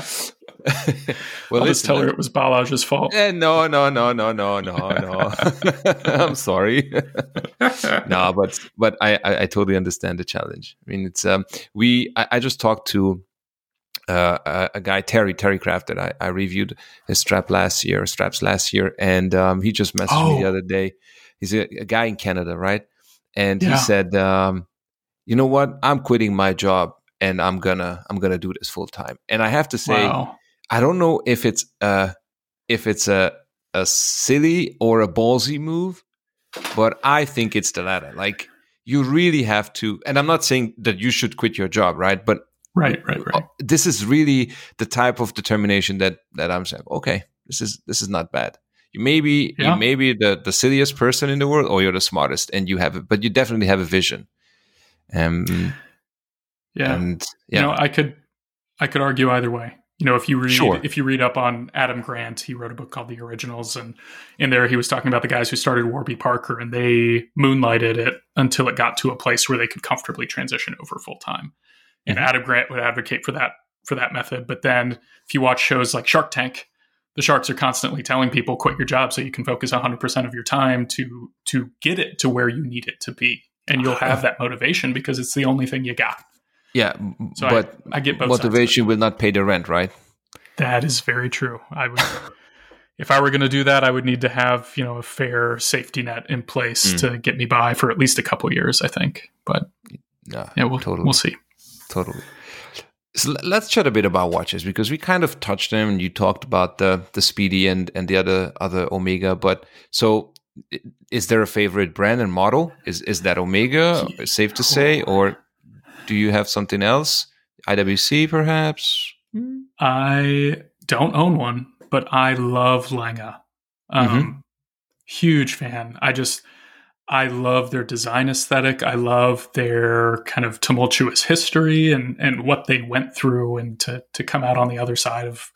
S2: fan. Well, I'll just tell her it was Balazs's fault.
S1: Eh, no, no, no, no, no, no, no. I'm sorry. no, but but I, I, I totally understand the challenge. I mean, it's um we I, I just talked to uh, a, a, guy Terry Terry Craft that I, I reviewed his strap last year straps last year, and um, he just messaged oh. me the oh. other day. He's a, a guy in Canada, right? And yeah. he said, um, "You know what? I'm quitting my job." And I'm gonna I'm gonna do this full time. And I have to say, wow I don't know if it's a if it's a a silly or a ballsy move, but I think it's the latter. Like you really have to, and I'm not saying that you should quit your job, right? But
S2: right, right, right.
S1: This is really the type of determination that that I'm saying. Okay, this is this is not bad. You may be yeah. you may be the the silliest person in the world, or you're the smartest, and you have it, but you definitely have a vision. Um,
S2: yeah, and yeah, you know, I could I could argue either way. You know, if you read sure. if you read up on Adam Grant, he wrote a book called The Originals, and in there he was talking about the guys who started Warby Parker, and they moonlighted it until it got to a place where they could comfortably transition over full time. And mm-hmm. Adam Grant would advocate for that for that method. But then, if you watch shows like Shark Tank, the sharks are constantly telling people quit your job so you can focus 100% of your time to to get it to where you need it to be, and you'll have that motivation because it's the only thing you got.
S1: Yeah, so but I, I get motivation will not pay the rent, right?
S2: That is very true. I would, if I were going to do that, I would need to have you know a fair safety net in place mm. to get me by for at least a couple years. I think, but yeah, yeah we'll totally. we'll see.
S1: Totally. So let's chat a bit about watches because we kind of touched them, and you talked about the the Speedy and and the other other Omega. But so, is there a favorite brand and model? Is is that Omega? Safe to say, or do you have something else? IWC, perhaps?
S2: I don't own one, but I love Lange. Um, mm-hmm. Huge fan. I just, I love their design aesthetic. I love their kind of tumultuous history and and what they went through, and to to come out on the other side of,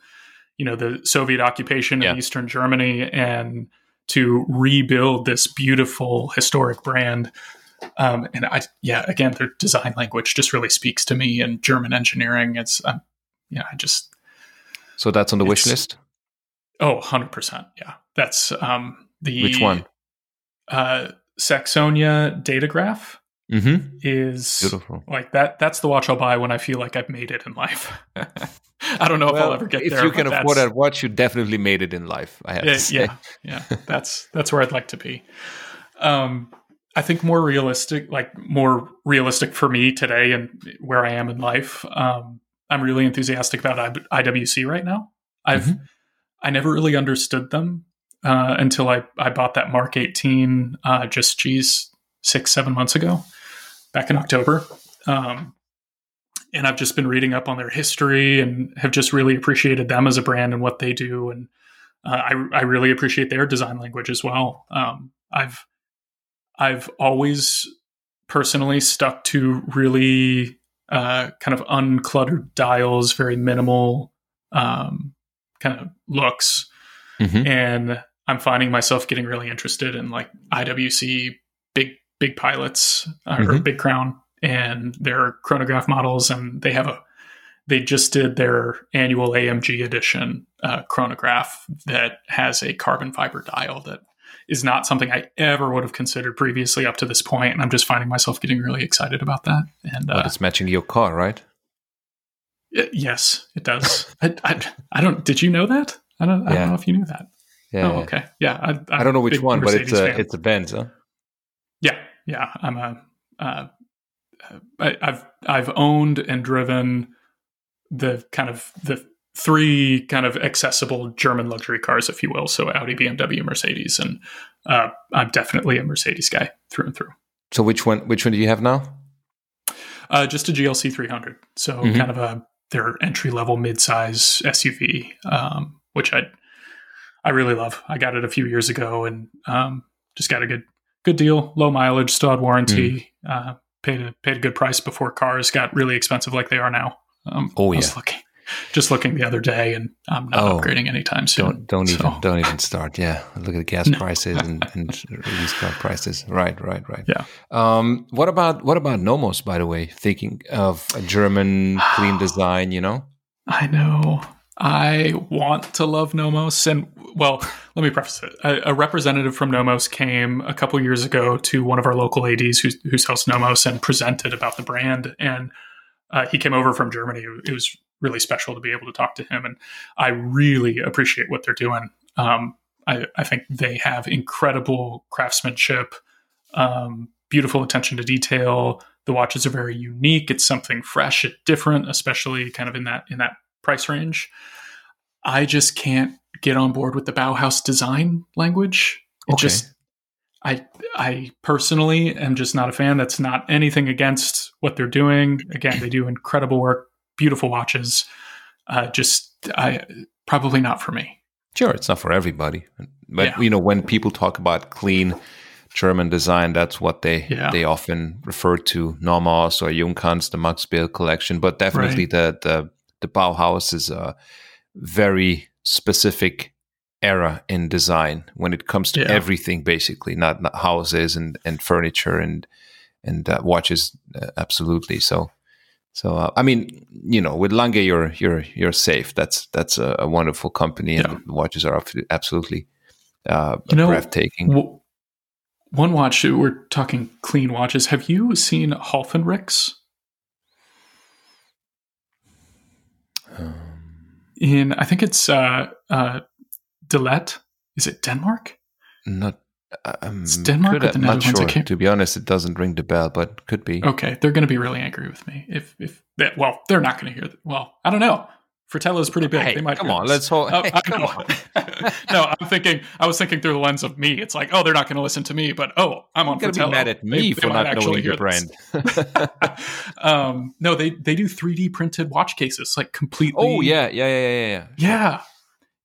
S2: you know, the Soviet occupation yeah. in Eastern Germany and to rebuild this beautiful historic brand um, and I, yeah, again, their design language just really speaks to me and German engineering. It's, um, yeah, I just.
S1: So that's on the wish list?
S2: Oh, 100%. Yeah. That's um, the.
S1: Which one?
S2: Uh, Saxonia Datograph
S1: mm-hmm.
S2: is Beautiful. like that. That's the watch I'll buy when I feel like I've made it in life. I don't know well, if I'll ever get
S1: if
S2: there.
S1: If you can afford that watch, you definitely made it in life. I have it, to say.
S2: Yeah, yeah, that's that's where I'd like to be. Um, I think more realistic, like more realistic for me today and where I am in life. Um, I'm really enthusiastic about IWC right now. I've mm-hmm. I never really understood them uh, until I I bought that Mark 18 uh, just geez six seven months ago, back in October. Um, and I've just been reading up on their history and have just really appreciated them as a brand and what they do. And uh, I, I really appreciate their design language as well. Um, I've I've always personally stuck to really uh, kind of uncluttered dials, very minimal um, kind of looks, mm-hmm. and I'm finding myself getting really interested in like IWC big big pilots uh, mm-hmm. or big crown and their chronograph models, and they have a they just did their annual AMG edition uh, chronograph that has a carbon fiber dial that is not something I ever would have considered previously up to this point, and I'm just finding myself getting really excited about that. And
S1: uh, it's matching your car, right?
S2: yes, it does. I, I, I, don't. Did you know that? I don't. I don't know if you knew that. Yeah. Oh, okay. Yeah.
S1: I, I don't know which one, Mercedes but it's a, it's a Benz, huh?
S2: Yeah. Yeah. I'm a. Uh, I, I've I've owned and driven the kind of the three kind of accessible German luxury cars, if you will. So Audi, BMW, Mercedes, and uh, I'm definitely a Mercedes guy through and through.
S1: So which one? Which one do you have now?
S2: Uh, just a GLC 300. So mm-hmm. kind of a their entry level midsize SUV, um, which I I really love. I got it a few years ago and um, just got a good good deal, low mileage, still had warranty. Mm. Uh, paid a paid a good price before cars got really expensive like they are now. Um,
S1: oh yeah,
S2: looking just looking the other day, and I'm not oh, upgrading anytime soon.
S1: Don't don't so. even don't even start. Yeah, look at the gas prices and, and used car prices. Right, right, right.
S2: Yeah.
S1: Um, what about what about Nomos? By the way, thinking of a German clean design, you know.
S2: I know. I want to love Nomos, and well, let me preface it. A, a, representative from Nomos came a couple years ago to one of our local ads who, who sells Nomos and presented about the brand. And uh, he came over from Germany. It was really special to be able to talk to him, and I really appreciate what they're doing. Um, I, I, think they have incredible craftsmanship, um, beautiful attention to detail. The watches are very unique. It's something fresh, different, especially kind of in that in that price range. I just can't get on board with the Bauhaus design language. It okay. just I I personally am just not a fan. That's not anything against what they're doing. Again, they do incredible work, beautiful watches. Uh, just I probably not for me.
S1: Sure, it's not for everybody. But yeah. you know, when people talk about clean German design, that's what they yeah. they often refer to Nomos or Junghans, the Max Bill collection. But definitely right. the the the Bauhaus is a very specific era in design when it comes to yeah. everything basically not, not, houses and, and furniture and and uh, watches uh, absolutely so so uh, i mean you know with lange you're you're you're safe that's that's a, a wonderful company and yeah. watches are absolutely uh, you know, breathtaking w-
S2: one watch we're talking clean watches have you seen Holthinrichs um, in I think it's uh, uh, Delet. Is it Denmark?
S1: Not. Um,
S2: it's Denmark
S1: could, or the Netherlands? Sure. To be honest, it doesn't ring the bell, but could be.
S2: Okay, they're going to be really angry with me if if that. Well, they're not going to hear. That. Well, I don't know. Fratello is pretty big.
S1: Hey,
S2: they might
S1: come on. Let's hold. Oh, hey, come on.
S2: no, I'm thinking. I was thinking through the lens of me. It's like, oh, they're not going to listen to me, but oh, I'm on.
S1: You're
S2: Fratello.
S1: Be mad at me they, for they not knowing your brand.
S2: um, no, they they do 3D printed watch cases, like completely.
S1: Oh yeah, yeah, yeah, yeah, yeah.
S2: Yeah,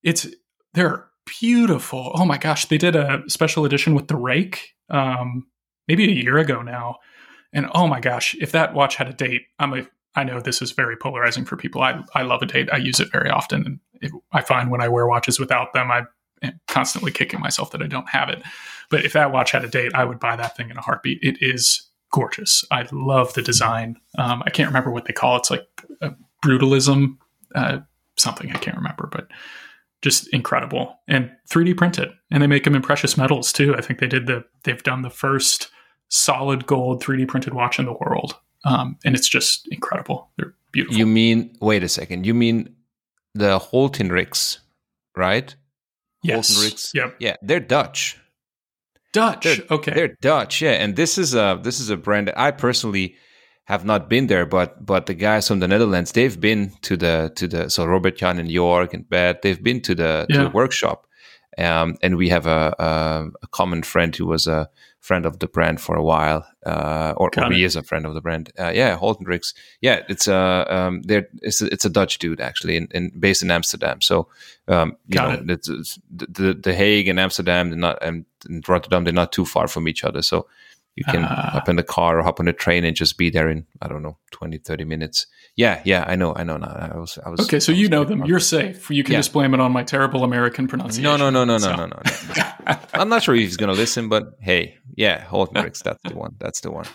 S2: it's they're beautiful. Oh my gosh, they did a special edition with the rake, um, maybe a year ago now, and oh my gosh, if that watch had a date, I'm a I know this is very polarizing for people. I, I love a date. I use it very often. And it, I find when I wear watches without them, I am constantly kicking myself that I don't have it. But if that watch had a date, I would buy that thing in a heartbeat. It is gorgeous. I love the design. Um, I can't remember what they call it. It's like brutalism, uh, something I can't remember, but just incredible and 3D printed. And they make them in precious metals too. I think they did the, they've done the first solid gold 3D printed watch in the world um, and it's just incredible. They're beautiful.
S1: You mean? Wait a second. You mean the Holthinrichs, right?
S2: Yes. Holthinrichs. Yep.
S1: Yeah, they're Dutch.
S2: Dutch.
S1: They're,
S2: okay.
S1: They're Dutch. Yeah, and this is a this is a brand that I personally have not been there, but but the guys from the Netherlands, they've been to the to the so Robert Jan in Jorg and Bert, they've been to the, yeah. to the workshop. Um, and we have a, a, a, common friend who was a friend of the brand for a while, uh, or, or he is a friend of the brand. Uh, yeah, Holthinrichs. Yeah, it's a um, there. It's a, it's a Dutch dude actually, in, in based in Amsterdam. So um, you Got know, it. The the Hague and Amsterdam not and, and Rotterdam, they're not too far from each other. So you can uh, hop in the car or hop on the train and just be there in i don't know 20 30 minutes yeah yeah i know i know now i was i was
S2: okay so
S1: was
S2: you know them you're safe you can yeah. just blame it on my terrible american pronunciation
S1: no no no no so. no no no, no. i'm not sure if he's gonna listen but hey yeah Holthinrichs that's the one that's the one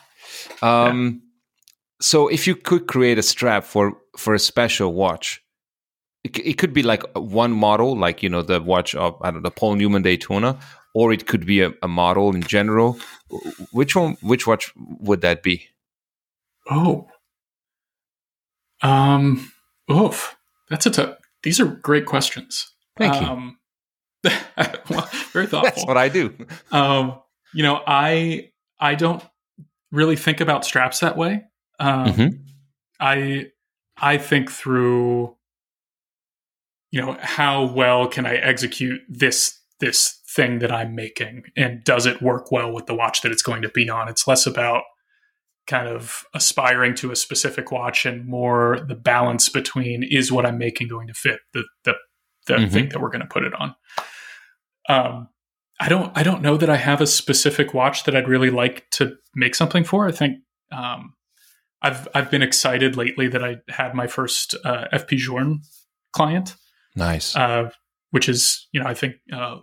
S1: um yeah. so if you could create a strap for for a special watch it, it could be like one model like you know the watch of i don't know the paul newman daytona or it could be a, a model in general. Which one? Which watch would that be?
S2: Oh, um, oof, that's a tough. These are great questions.
S1: Thank um,
S2: you. well, very thoughtful.
S1: That's what I do.
S2: Um, you know, I I don't really think about straps that way. Um, mm-hmm. I I think through, you know, how well can I execute this this thing that I'm making and does it work well with the watch that it's going to be on? It's less about kind of aspiring to a specific watch and more the balance between is what I'm making going to fit the the, the mm-hmm. thing that we're going to put it on. Um, I don't I don't know that I have a specific watch that I'd really like to make something for. I think um, I've I've been excited lately that I had my first uh, FP Journe client.
S1: Nice.
S2: Uh, which is you know I think uh,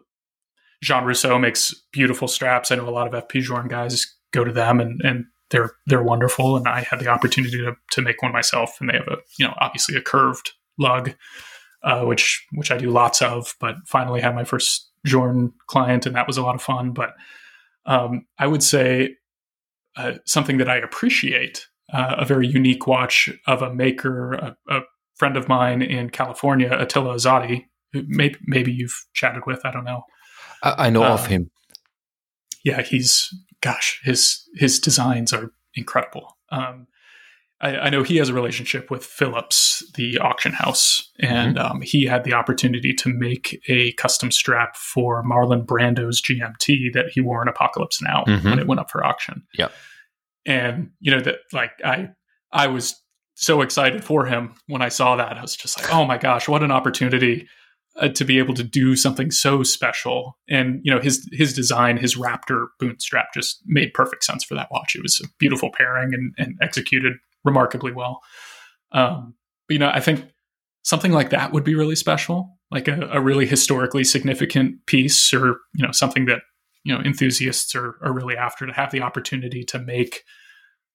S2: Jean Rousseau makes beautiful straps. I know a lot of FP Journe guys go to them and, and they're they're wonderful. And I had the opportunity to, to make one myself. And they have a you know obviously a curved lug, uh, which which I do lots of. But finally had my first Journe client, and that was a lot of fun. But um, I would say uh, something that I appreciate uh, a very unique watch of a maker, a, a, friend of mine in California, Attila Azadi, maybe you've chatted with. I don't know.
S1: I, I know of him.
S2: Yeah, he's gosh, his his designs are incredible. Um, I, I, know he has a relationship with Phillips, the auction house, and mm-hmm. um, he had the opportunity to make a custom strap for Marlon Brando's GMT that he wore in Apocalypse Now mm-hmm. when it went up for auction.
S1: Yeah,
S2: and you know that like I I was so excited for him when I saw that. I was just like, oh my gosh, what an opportunity uh, to be able to do something so special. And you know, his his design, his Raptor bootstrap, just made perfect sense for that watch. It was a beautiful pairing and, and executed remarkably well. Um, but you know, I think something like that would be really special, like a, a really historically significant piece, or you know, something that you know enthusiasts are, are really after to have the opportunity to make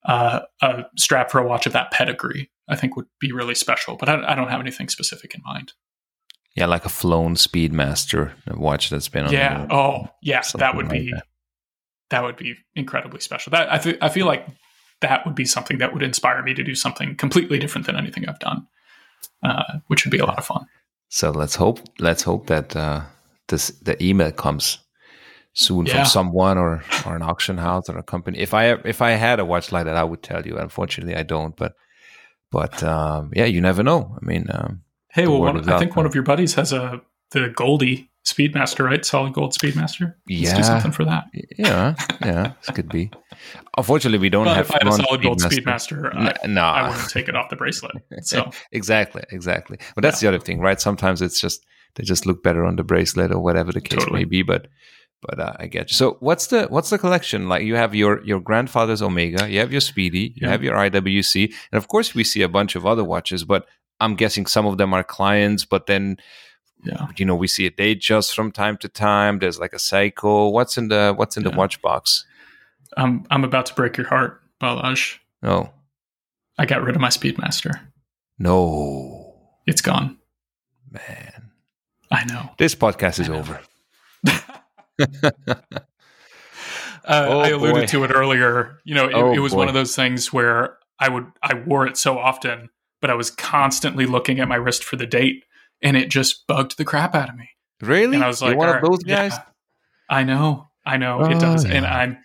S2: uh, a strap for a watch of that pedigree. I think would be really special, but I, I don't have anything specific in mind.
S1: Yeah, like a flown Speedmaster, watch that's been on.
S2: Yeah. The, oh, yeah. That would like be that. that. would be incredibly special. That I th- I feel like that would be something that would inspire me to do something completely different than anything I've done, uh, which would be a lot of fun.
S1: So let's hope let's hope that uh, this the email comes soon yeah. from someone or or an auction house or a company. If I if I had a watch like that, I would tell you. Unfortunately, I don't. But but um, yeah, you never know. I mean. Um,
S2: Hey, well, one, I think one of your buddies has a the Goldie Speedmaster, right? Solid Gold Speedmaster. Let's yeah, do something for that.
S1: Yeah, yeah, this could be. Unfortunately, we don't
S2: well,
S1: have.
S2: If I had a Solid Gold Speedmaster, I, no, I wouldn't take it off the bracelet. So
S1: exactly, exactly. But that's yeah. the other thing, right? Sometimes it's just they just look better on the bracelet or whatever the case totally. may be. But but uh, I get you. So what's the what's the collection like? You have your your grandfather's Omega, you have your Speedy, you yeah. have your IWC, and of course we see a bunch of other watches. But I'm guessing some of them are clients, but then yeah. you know we see a Datejust from time to time. There's like a cycle. What's in the what's in yeah. the watch box?
S2: I'm I'm about to break your heart, Balazs.
S1: No,
S2: I got rid of my Speedmaster.
S1: No,
S2: it's gone.
S1: Man,
S2: I know
S1: this podcast is over.
S2: uh, oh, I alluded boy. to it earlier. You know, it, oh, it was boy. one of those things where I would I wore it so often but I was constantly looking at my wrist for the date and it just bugged the crap out of me.
S1: Really?
S2: And I was like,
S1: You're one of those guys?
S2: Yeah, I know. I know oh, it does. Yeah. And I'm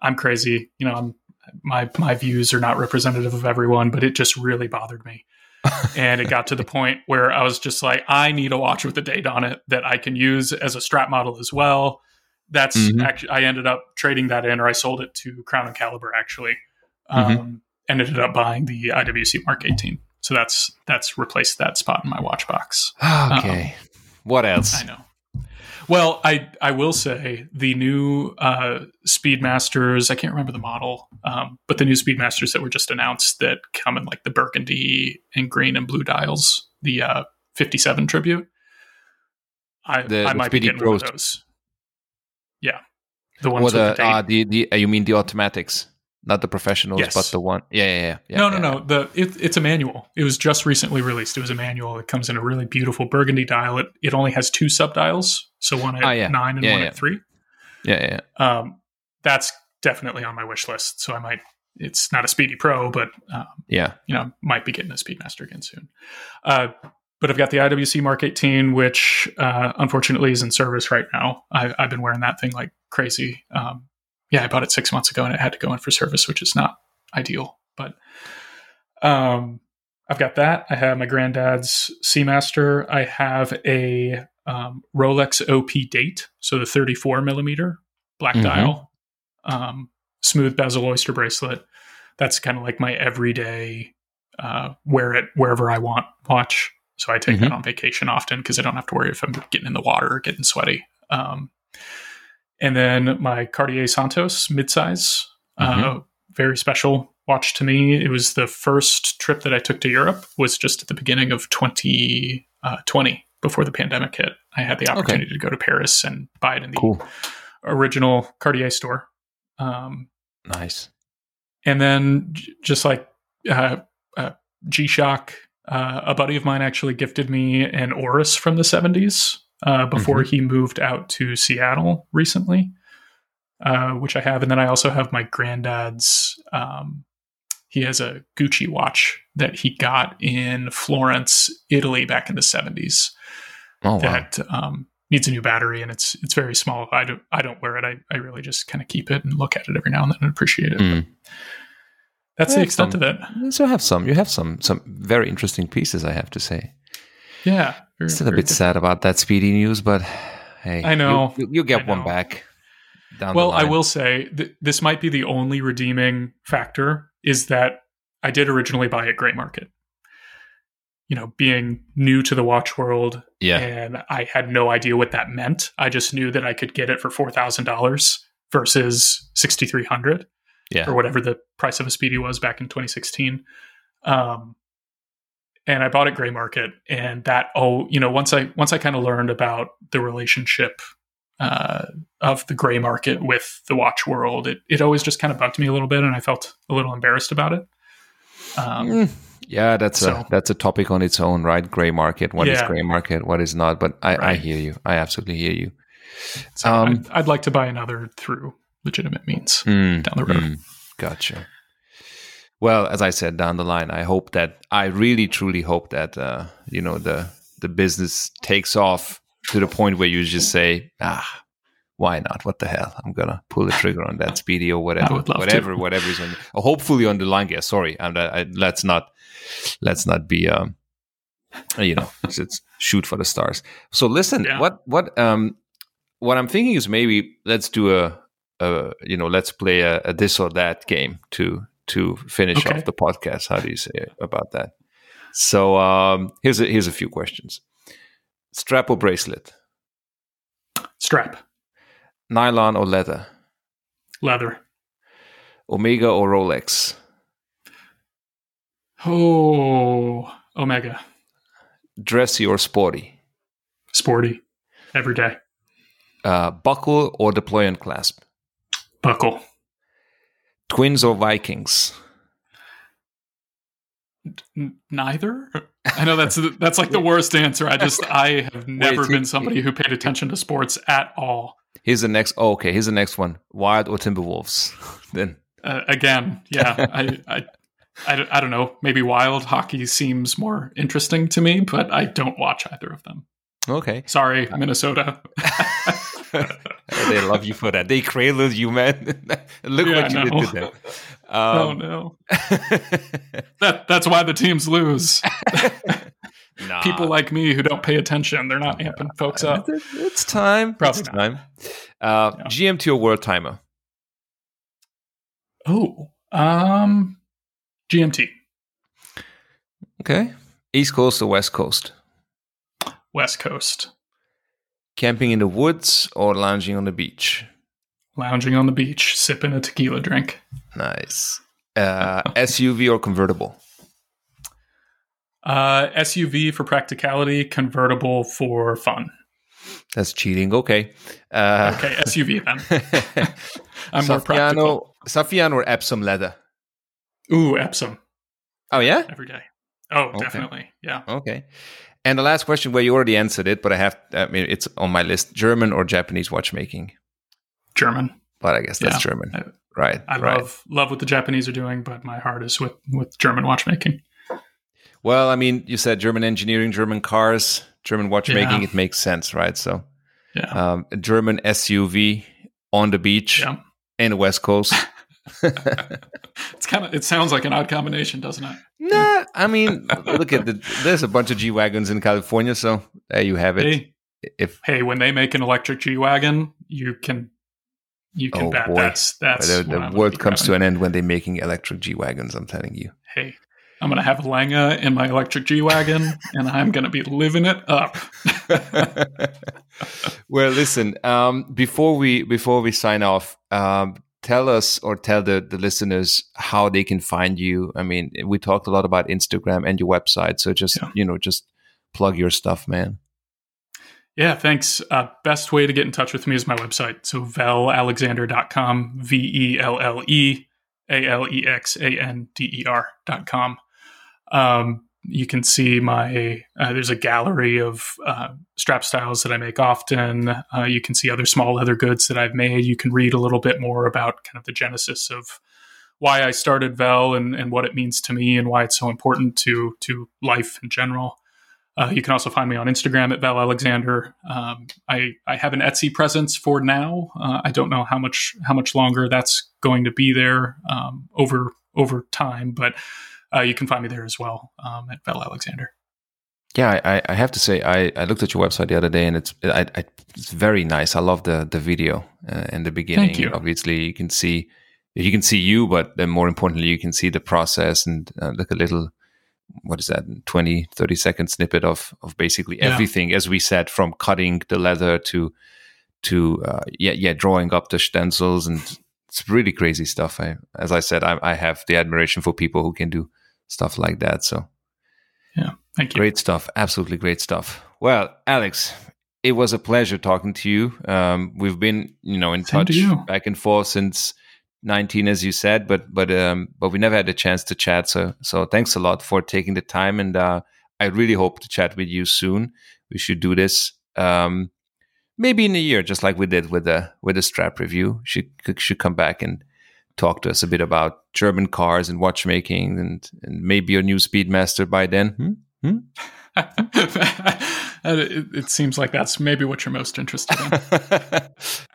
S2: I'm crazy. You know, I'm my my views are not representative of everyone, but it just really bothered me. and it got to the point where I was just like, I need a watch with a date on it that I can use as a strap model as well. that's mm-hmm. actually I ended up trading that in, or I sold it to Crown and Caliber actually. Mm-hmm. Um, mm-hmm. Ended up buying the IWC Mark 18. So that's that's replaced that spot in my watch box.
S1: Okay. Um, what else?
S2: I know. Well, I I will say the new uh, Speedmasters. I can't remember the model, um, but the new Speedmasters that were just announced that come in like the burgundy and green and blue dials. The uh, 57 tribute. I, the, I might be getting one of those. Yeah,
S1: the ones. The, the, uh, the, the uh, you mean the automatics? Not the professionals, yes. but the one. Yeah, yeah, yeah. yeah
S2: no,
S1: no,
S2: no. The it, it's a manual. It was just recently released. It was a manual. It comes in a really beautiful burgundy dial. It it only has two sub dials, so one at oh, yeah. nine and
S1: yeah,
S2: one at three.
S1: Yeah, yeah.
S2: Um, that's definitely on my wish list. So I might. It's not a Speedy Pro, but um,
S1: yeah,
S2: you know, might be getting a Speedmaster again soon. Uh, but I've got the IWC Mark 18, which uh, unfortunately is in service right now. I, have been wearing that thing like crazy. Um, yeah, I bought it six months ago and it had to go in for service, which is not ideal. But um, I've got that. I have my granddad's Seamaster. I have a um, Rolex OP date, so the 34 millimeter black mm-hmm. dial, um, smooth bezel oyster bracelet. That's kind of like my everyday uh, wear it wherever I want watch. So I take mm-hmm. that on vacation often because I don't have to worry if I'm getting in the water or getting sweaty. Um, and then my Cartier Santos midsize, uh, mm-hmm. uh, very special watch to me. It was the first trip that I took to Europe. Was just at the beginning of 2020 uh, before the pandemic hit. I had the opportunity okay. to go to Paris and buy it in the cool. original Cartier store. Um,
S1: nice.
S2: And then j- just like uh, uh, G Shock, uh, a buddy of mine actually gifted me an Oris from the 70s uh, before mm-hmm. he moved out to Seattle recently, uh, which I have. And then I also have my granddad's. Um, he has a Gucci watch that he got in Florence, Italy, back in the seventies. Oh, that wow. um, needs a new battery, and it's it's very small. I don't I don't wear it. I, I really just kind of keep it and look at it every now and then and appreciate it. Mm. That's the extent
S1: some,
S2: of
S1: it. So have some. You have some some very interesting pieces. I have to say.
S2: Yeah,
S1: very, Still a bit different. sad about that speedy news, but hey,
S2: I know
S1: you, you get one back.
S2: well, I will say th- this might be the only redeeming factor is that I did originally buy at gray market. You know, being new to the watch world,
S1: yeah,
S2: and I had no idea what that meant. I just knew that I could get it for four thousand dollars versus sixty three hundred,
S1: yeah,
S2: or whatever the price of a speedy was back in twenty sixteen. Um, and I bought at gray market and that oh you know once I once I kind of learned about the relationship uh, of the gray market with the watch world it, it always just kind of bugged me a little bit and I felt a little embarrassed about it.
S1: Um, mm, yeah that's so, a that's a topic on its own right? Gray market What yeah. is gray market what is not but I, right. I hear you. I absolutely hear you.
S2: So um, I'd, I'd, like to buy another through legitimate means mm, down the road. mm,
S1: gotcha well, as I said down the line, I hope that I really truly hope that uh, you know the the business takes off to the point where you just say, ah, why not? What the hell? I'm gonna pull the trigger on that speedy or whatever, whatever, to. whatever is on. Uh, hopefully on the line. Yeah, sorry, and I, I, let's not let's not be um, you know, let's shoot for the stars. So listen, yeah. what what um what I'm thinking is maybe let's do a, a you know let's play a, a this or that game to to finish okay. off the podcast. How do you say about that? So um, here's a, here's a few questions: strap or bracelet?
S2: Strap.
S1: Nylon or leather?
S2: Leather.
S1: Omega or Rolex?
S2: Oh, Omega.
S1: Dressy or sporty?
S2: Sporty. Every day.
S1: Uh, buckle or deploy and clasp?
S2: Buckle.
S1: Twins or Vikings?
S2: Neither. I know that's that's like the worst answer. I just I have never Wait, been somebody who paid attention to sports at all.
S1: Here's the next. Oh, okay, here's the next one: Wild or Timberwolves? then
S2: uh, again, yeah, I, I, I, I don't know. Maybe Wild hockey seems more interesting to me, but I don't watch either of them.
S1: Okay,
S2: sorry, Minnesota.
S1: they love you for that. They cradled you, man. Look yeah, what you did to them.
S2: Oh, um, oh no, that that's why the teams lose. nah. People like me who don't pay attention, they're not amping folks up.
S1: It's time.
S2: Probably
S1: it's time. Uh, yeah. GMT or world timer?
S2: Oh, um, GMT.
S1: Okay. East Coast or West Coast?
S2: West Coast.
S1: Camping in the woods or lounging on the beach?
S2: Lounging on the beach, sipping a tequila drink.
S1: Nice. Uh, SUV or convertible?
S2: Uh, SUV for practicality, convertible for fun.
S1: That's cheating. Okay. Uh,
S2: okay, SUV then. I'm Saffiano, more practical.
S1: Saffiano or Epsom leather?
S2: Ooh, Epsom.
S1: Oh yeah,
S2: every day. Oh, okay. definitely. Yeah.
S1: Okay. And the last question, where you already answered it, but I have, I mean, it's on my list: German or Japanese watchmaking?
S2: German.
S1: But I guess that's yeah. German, I, right?
S2: I
S1: right.
S2: love love what the Japanese are doing, but my heart is with with German watchmaking.
S1: Well, I mean, you said German engineering, German cars, German watchmaking. Yeah. It makes sense, right? So,
S2: yeah.
S1: um, a German SUV on the beach yeah. in the West Coast.
S2: it's kind of it sounds like an odd combination, doesn't it?
S1: Nah, I mean, look at the there's a bunch of G wagons in California, so there you have it.
S2: Hey, if hey, when they make an electric G wagon, you can you can oh bet boy. that's that's
S1: the, the world comes to an end when they're making electric G wagons. I'm telling you.
S2: Hey, I'm going to have Lange in my electric G Wagon and I'm going to be living it up.
S1: well, listen, um, before we before we sign off, um, tell us or tell the, the listeners how they can find you. I mean, we talked a lot about Instagram and your website. So just, yeah. you know, just plug your stuff, man.
S2: Yeah, thanks. Uh, best way to get in touch with me is my website. So vellealexander.com, V E L L E A L E X A N D E R.com. Um, you can see my uh, there's a gallery of uh, strap styles that I make often. Uh, you can see other small leather goods that I've made. You can read a little bit more about kind of the genesis of why I started Velle and, and what it means to me and why it's so important to to life in general. Uh, you can also find me on Instagram at Velle Alexander. Um, I I have an Etsy presence for now. Uh, I don't know how much how much longer that's going to be there um, over over time, but uh, you can find me there as well um, at Velle Alexander.
S1: Yeah, I, I, have to say I, I looked at your website the other day and it's I, I, it's very nice. I love the the video uh, in the beginning.
S2: Thank you.
S1: Obviously, you can see you can see you, but then more importantly, you can see the process and uh, look a little what is that 20 30 second snippet of of basically yeah. everything as we said from cutting the leather to to uh, yeah yeah drawing up the stencils and it's really crazy stuff. I, as I said, I, I have the admiration for people who can do stuff like that. So,
S2: yeah, thank you.
S1: Great stuff. Absolutely great stuff. Well, Alex, it was a pleasure talking to you. Um, we've been, you know, in Same touch back and forth since 19, as you said, but but um, but we never had a chance to chat. So so thanks a lot for taking the time, and uh, I really hope to chat with you soon. We should do this. Um, maybe in a year, just like we did with the with the strap review. She should come back and talk to us a bit about German cars and watchmaking, and, and maybe your new Speedmaster by then. Hmm? Hmm?
S2: it, it, seems like that's maybe what you're most interested in.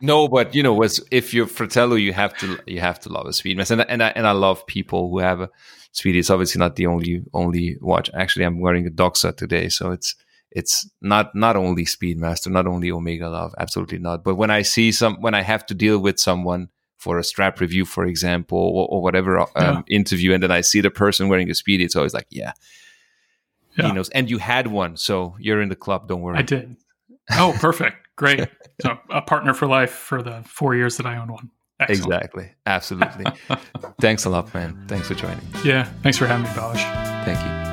S1: no, but you know, if you're Fratello, you have to you have to love a Speedmaster, and and I, and I love people who have a Speed. It's obviously not the only only watch. Actually, I'm wearing a Doxa today, so it's it's not not only Speedmaster, not only Omega Love, absolutely not. But when I see some, when I have to deal with someone for a strap review, for example, or, or whatever um, yeah. interview, and then I see the person wearing a Speedy, it's always like, yeah, yeah, he knows. And you had one, so you're in the club. Don't worry.
S2: I did. Oh, perfect, great. So a partner for life for the four years that I own one.
S1: Excellent. Exactly. Absolutely. thanks a lot, man. Thanks for joining.
S2: Yeah. Thanks for having me, Balazs.
S1: Thank you.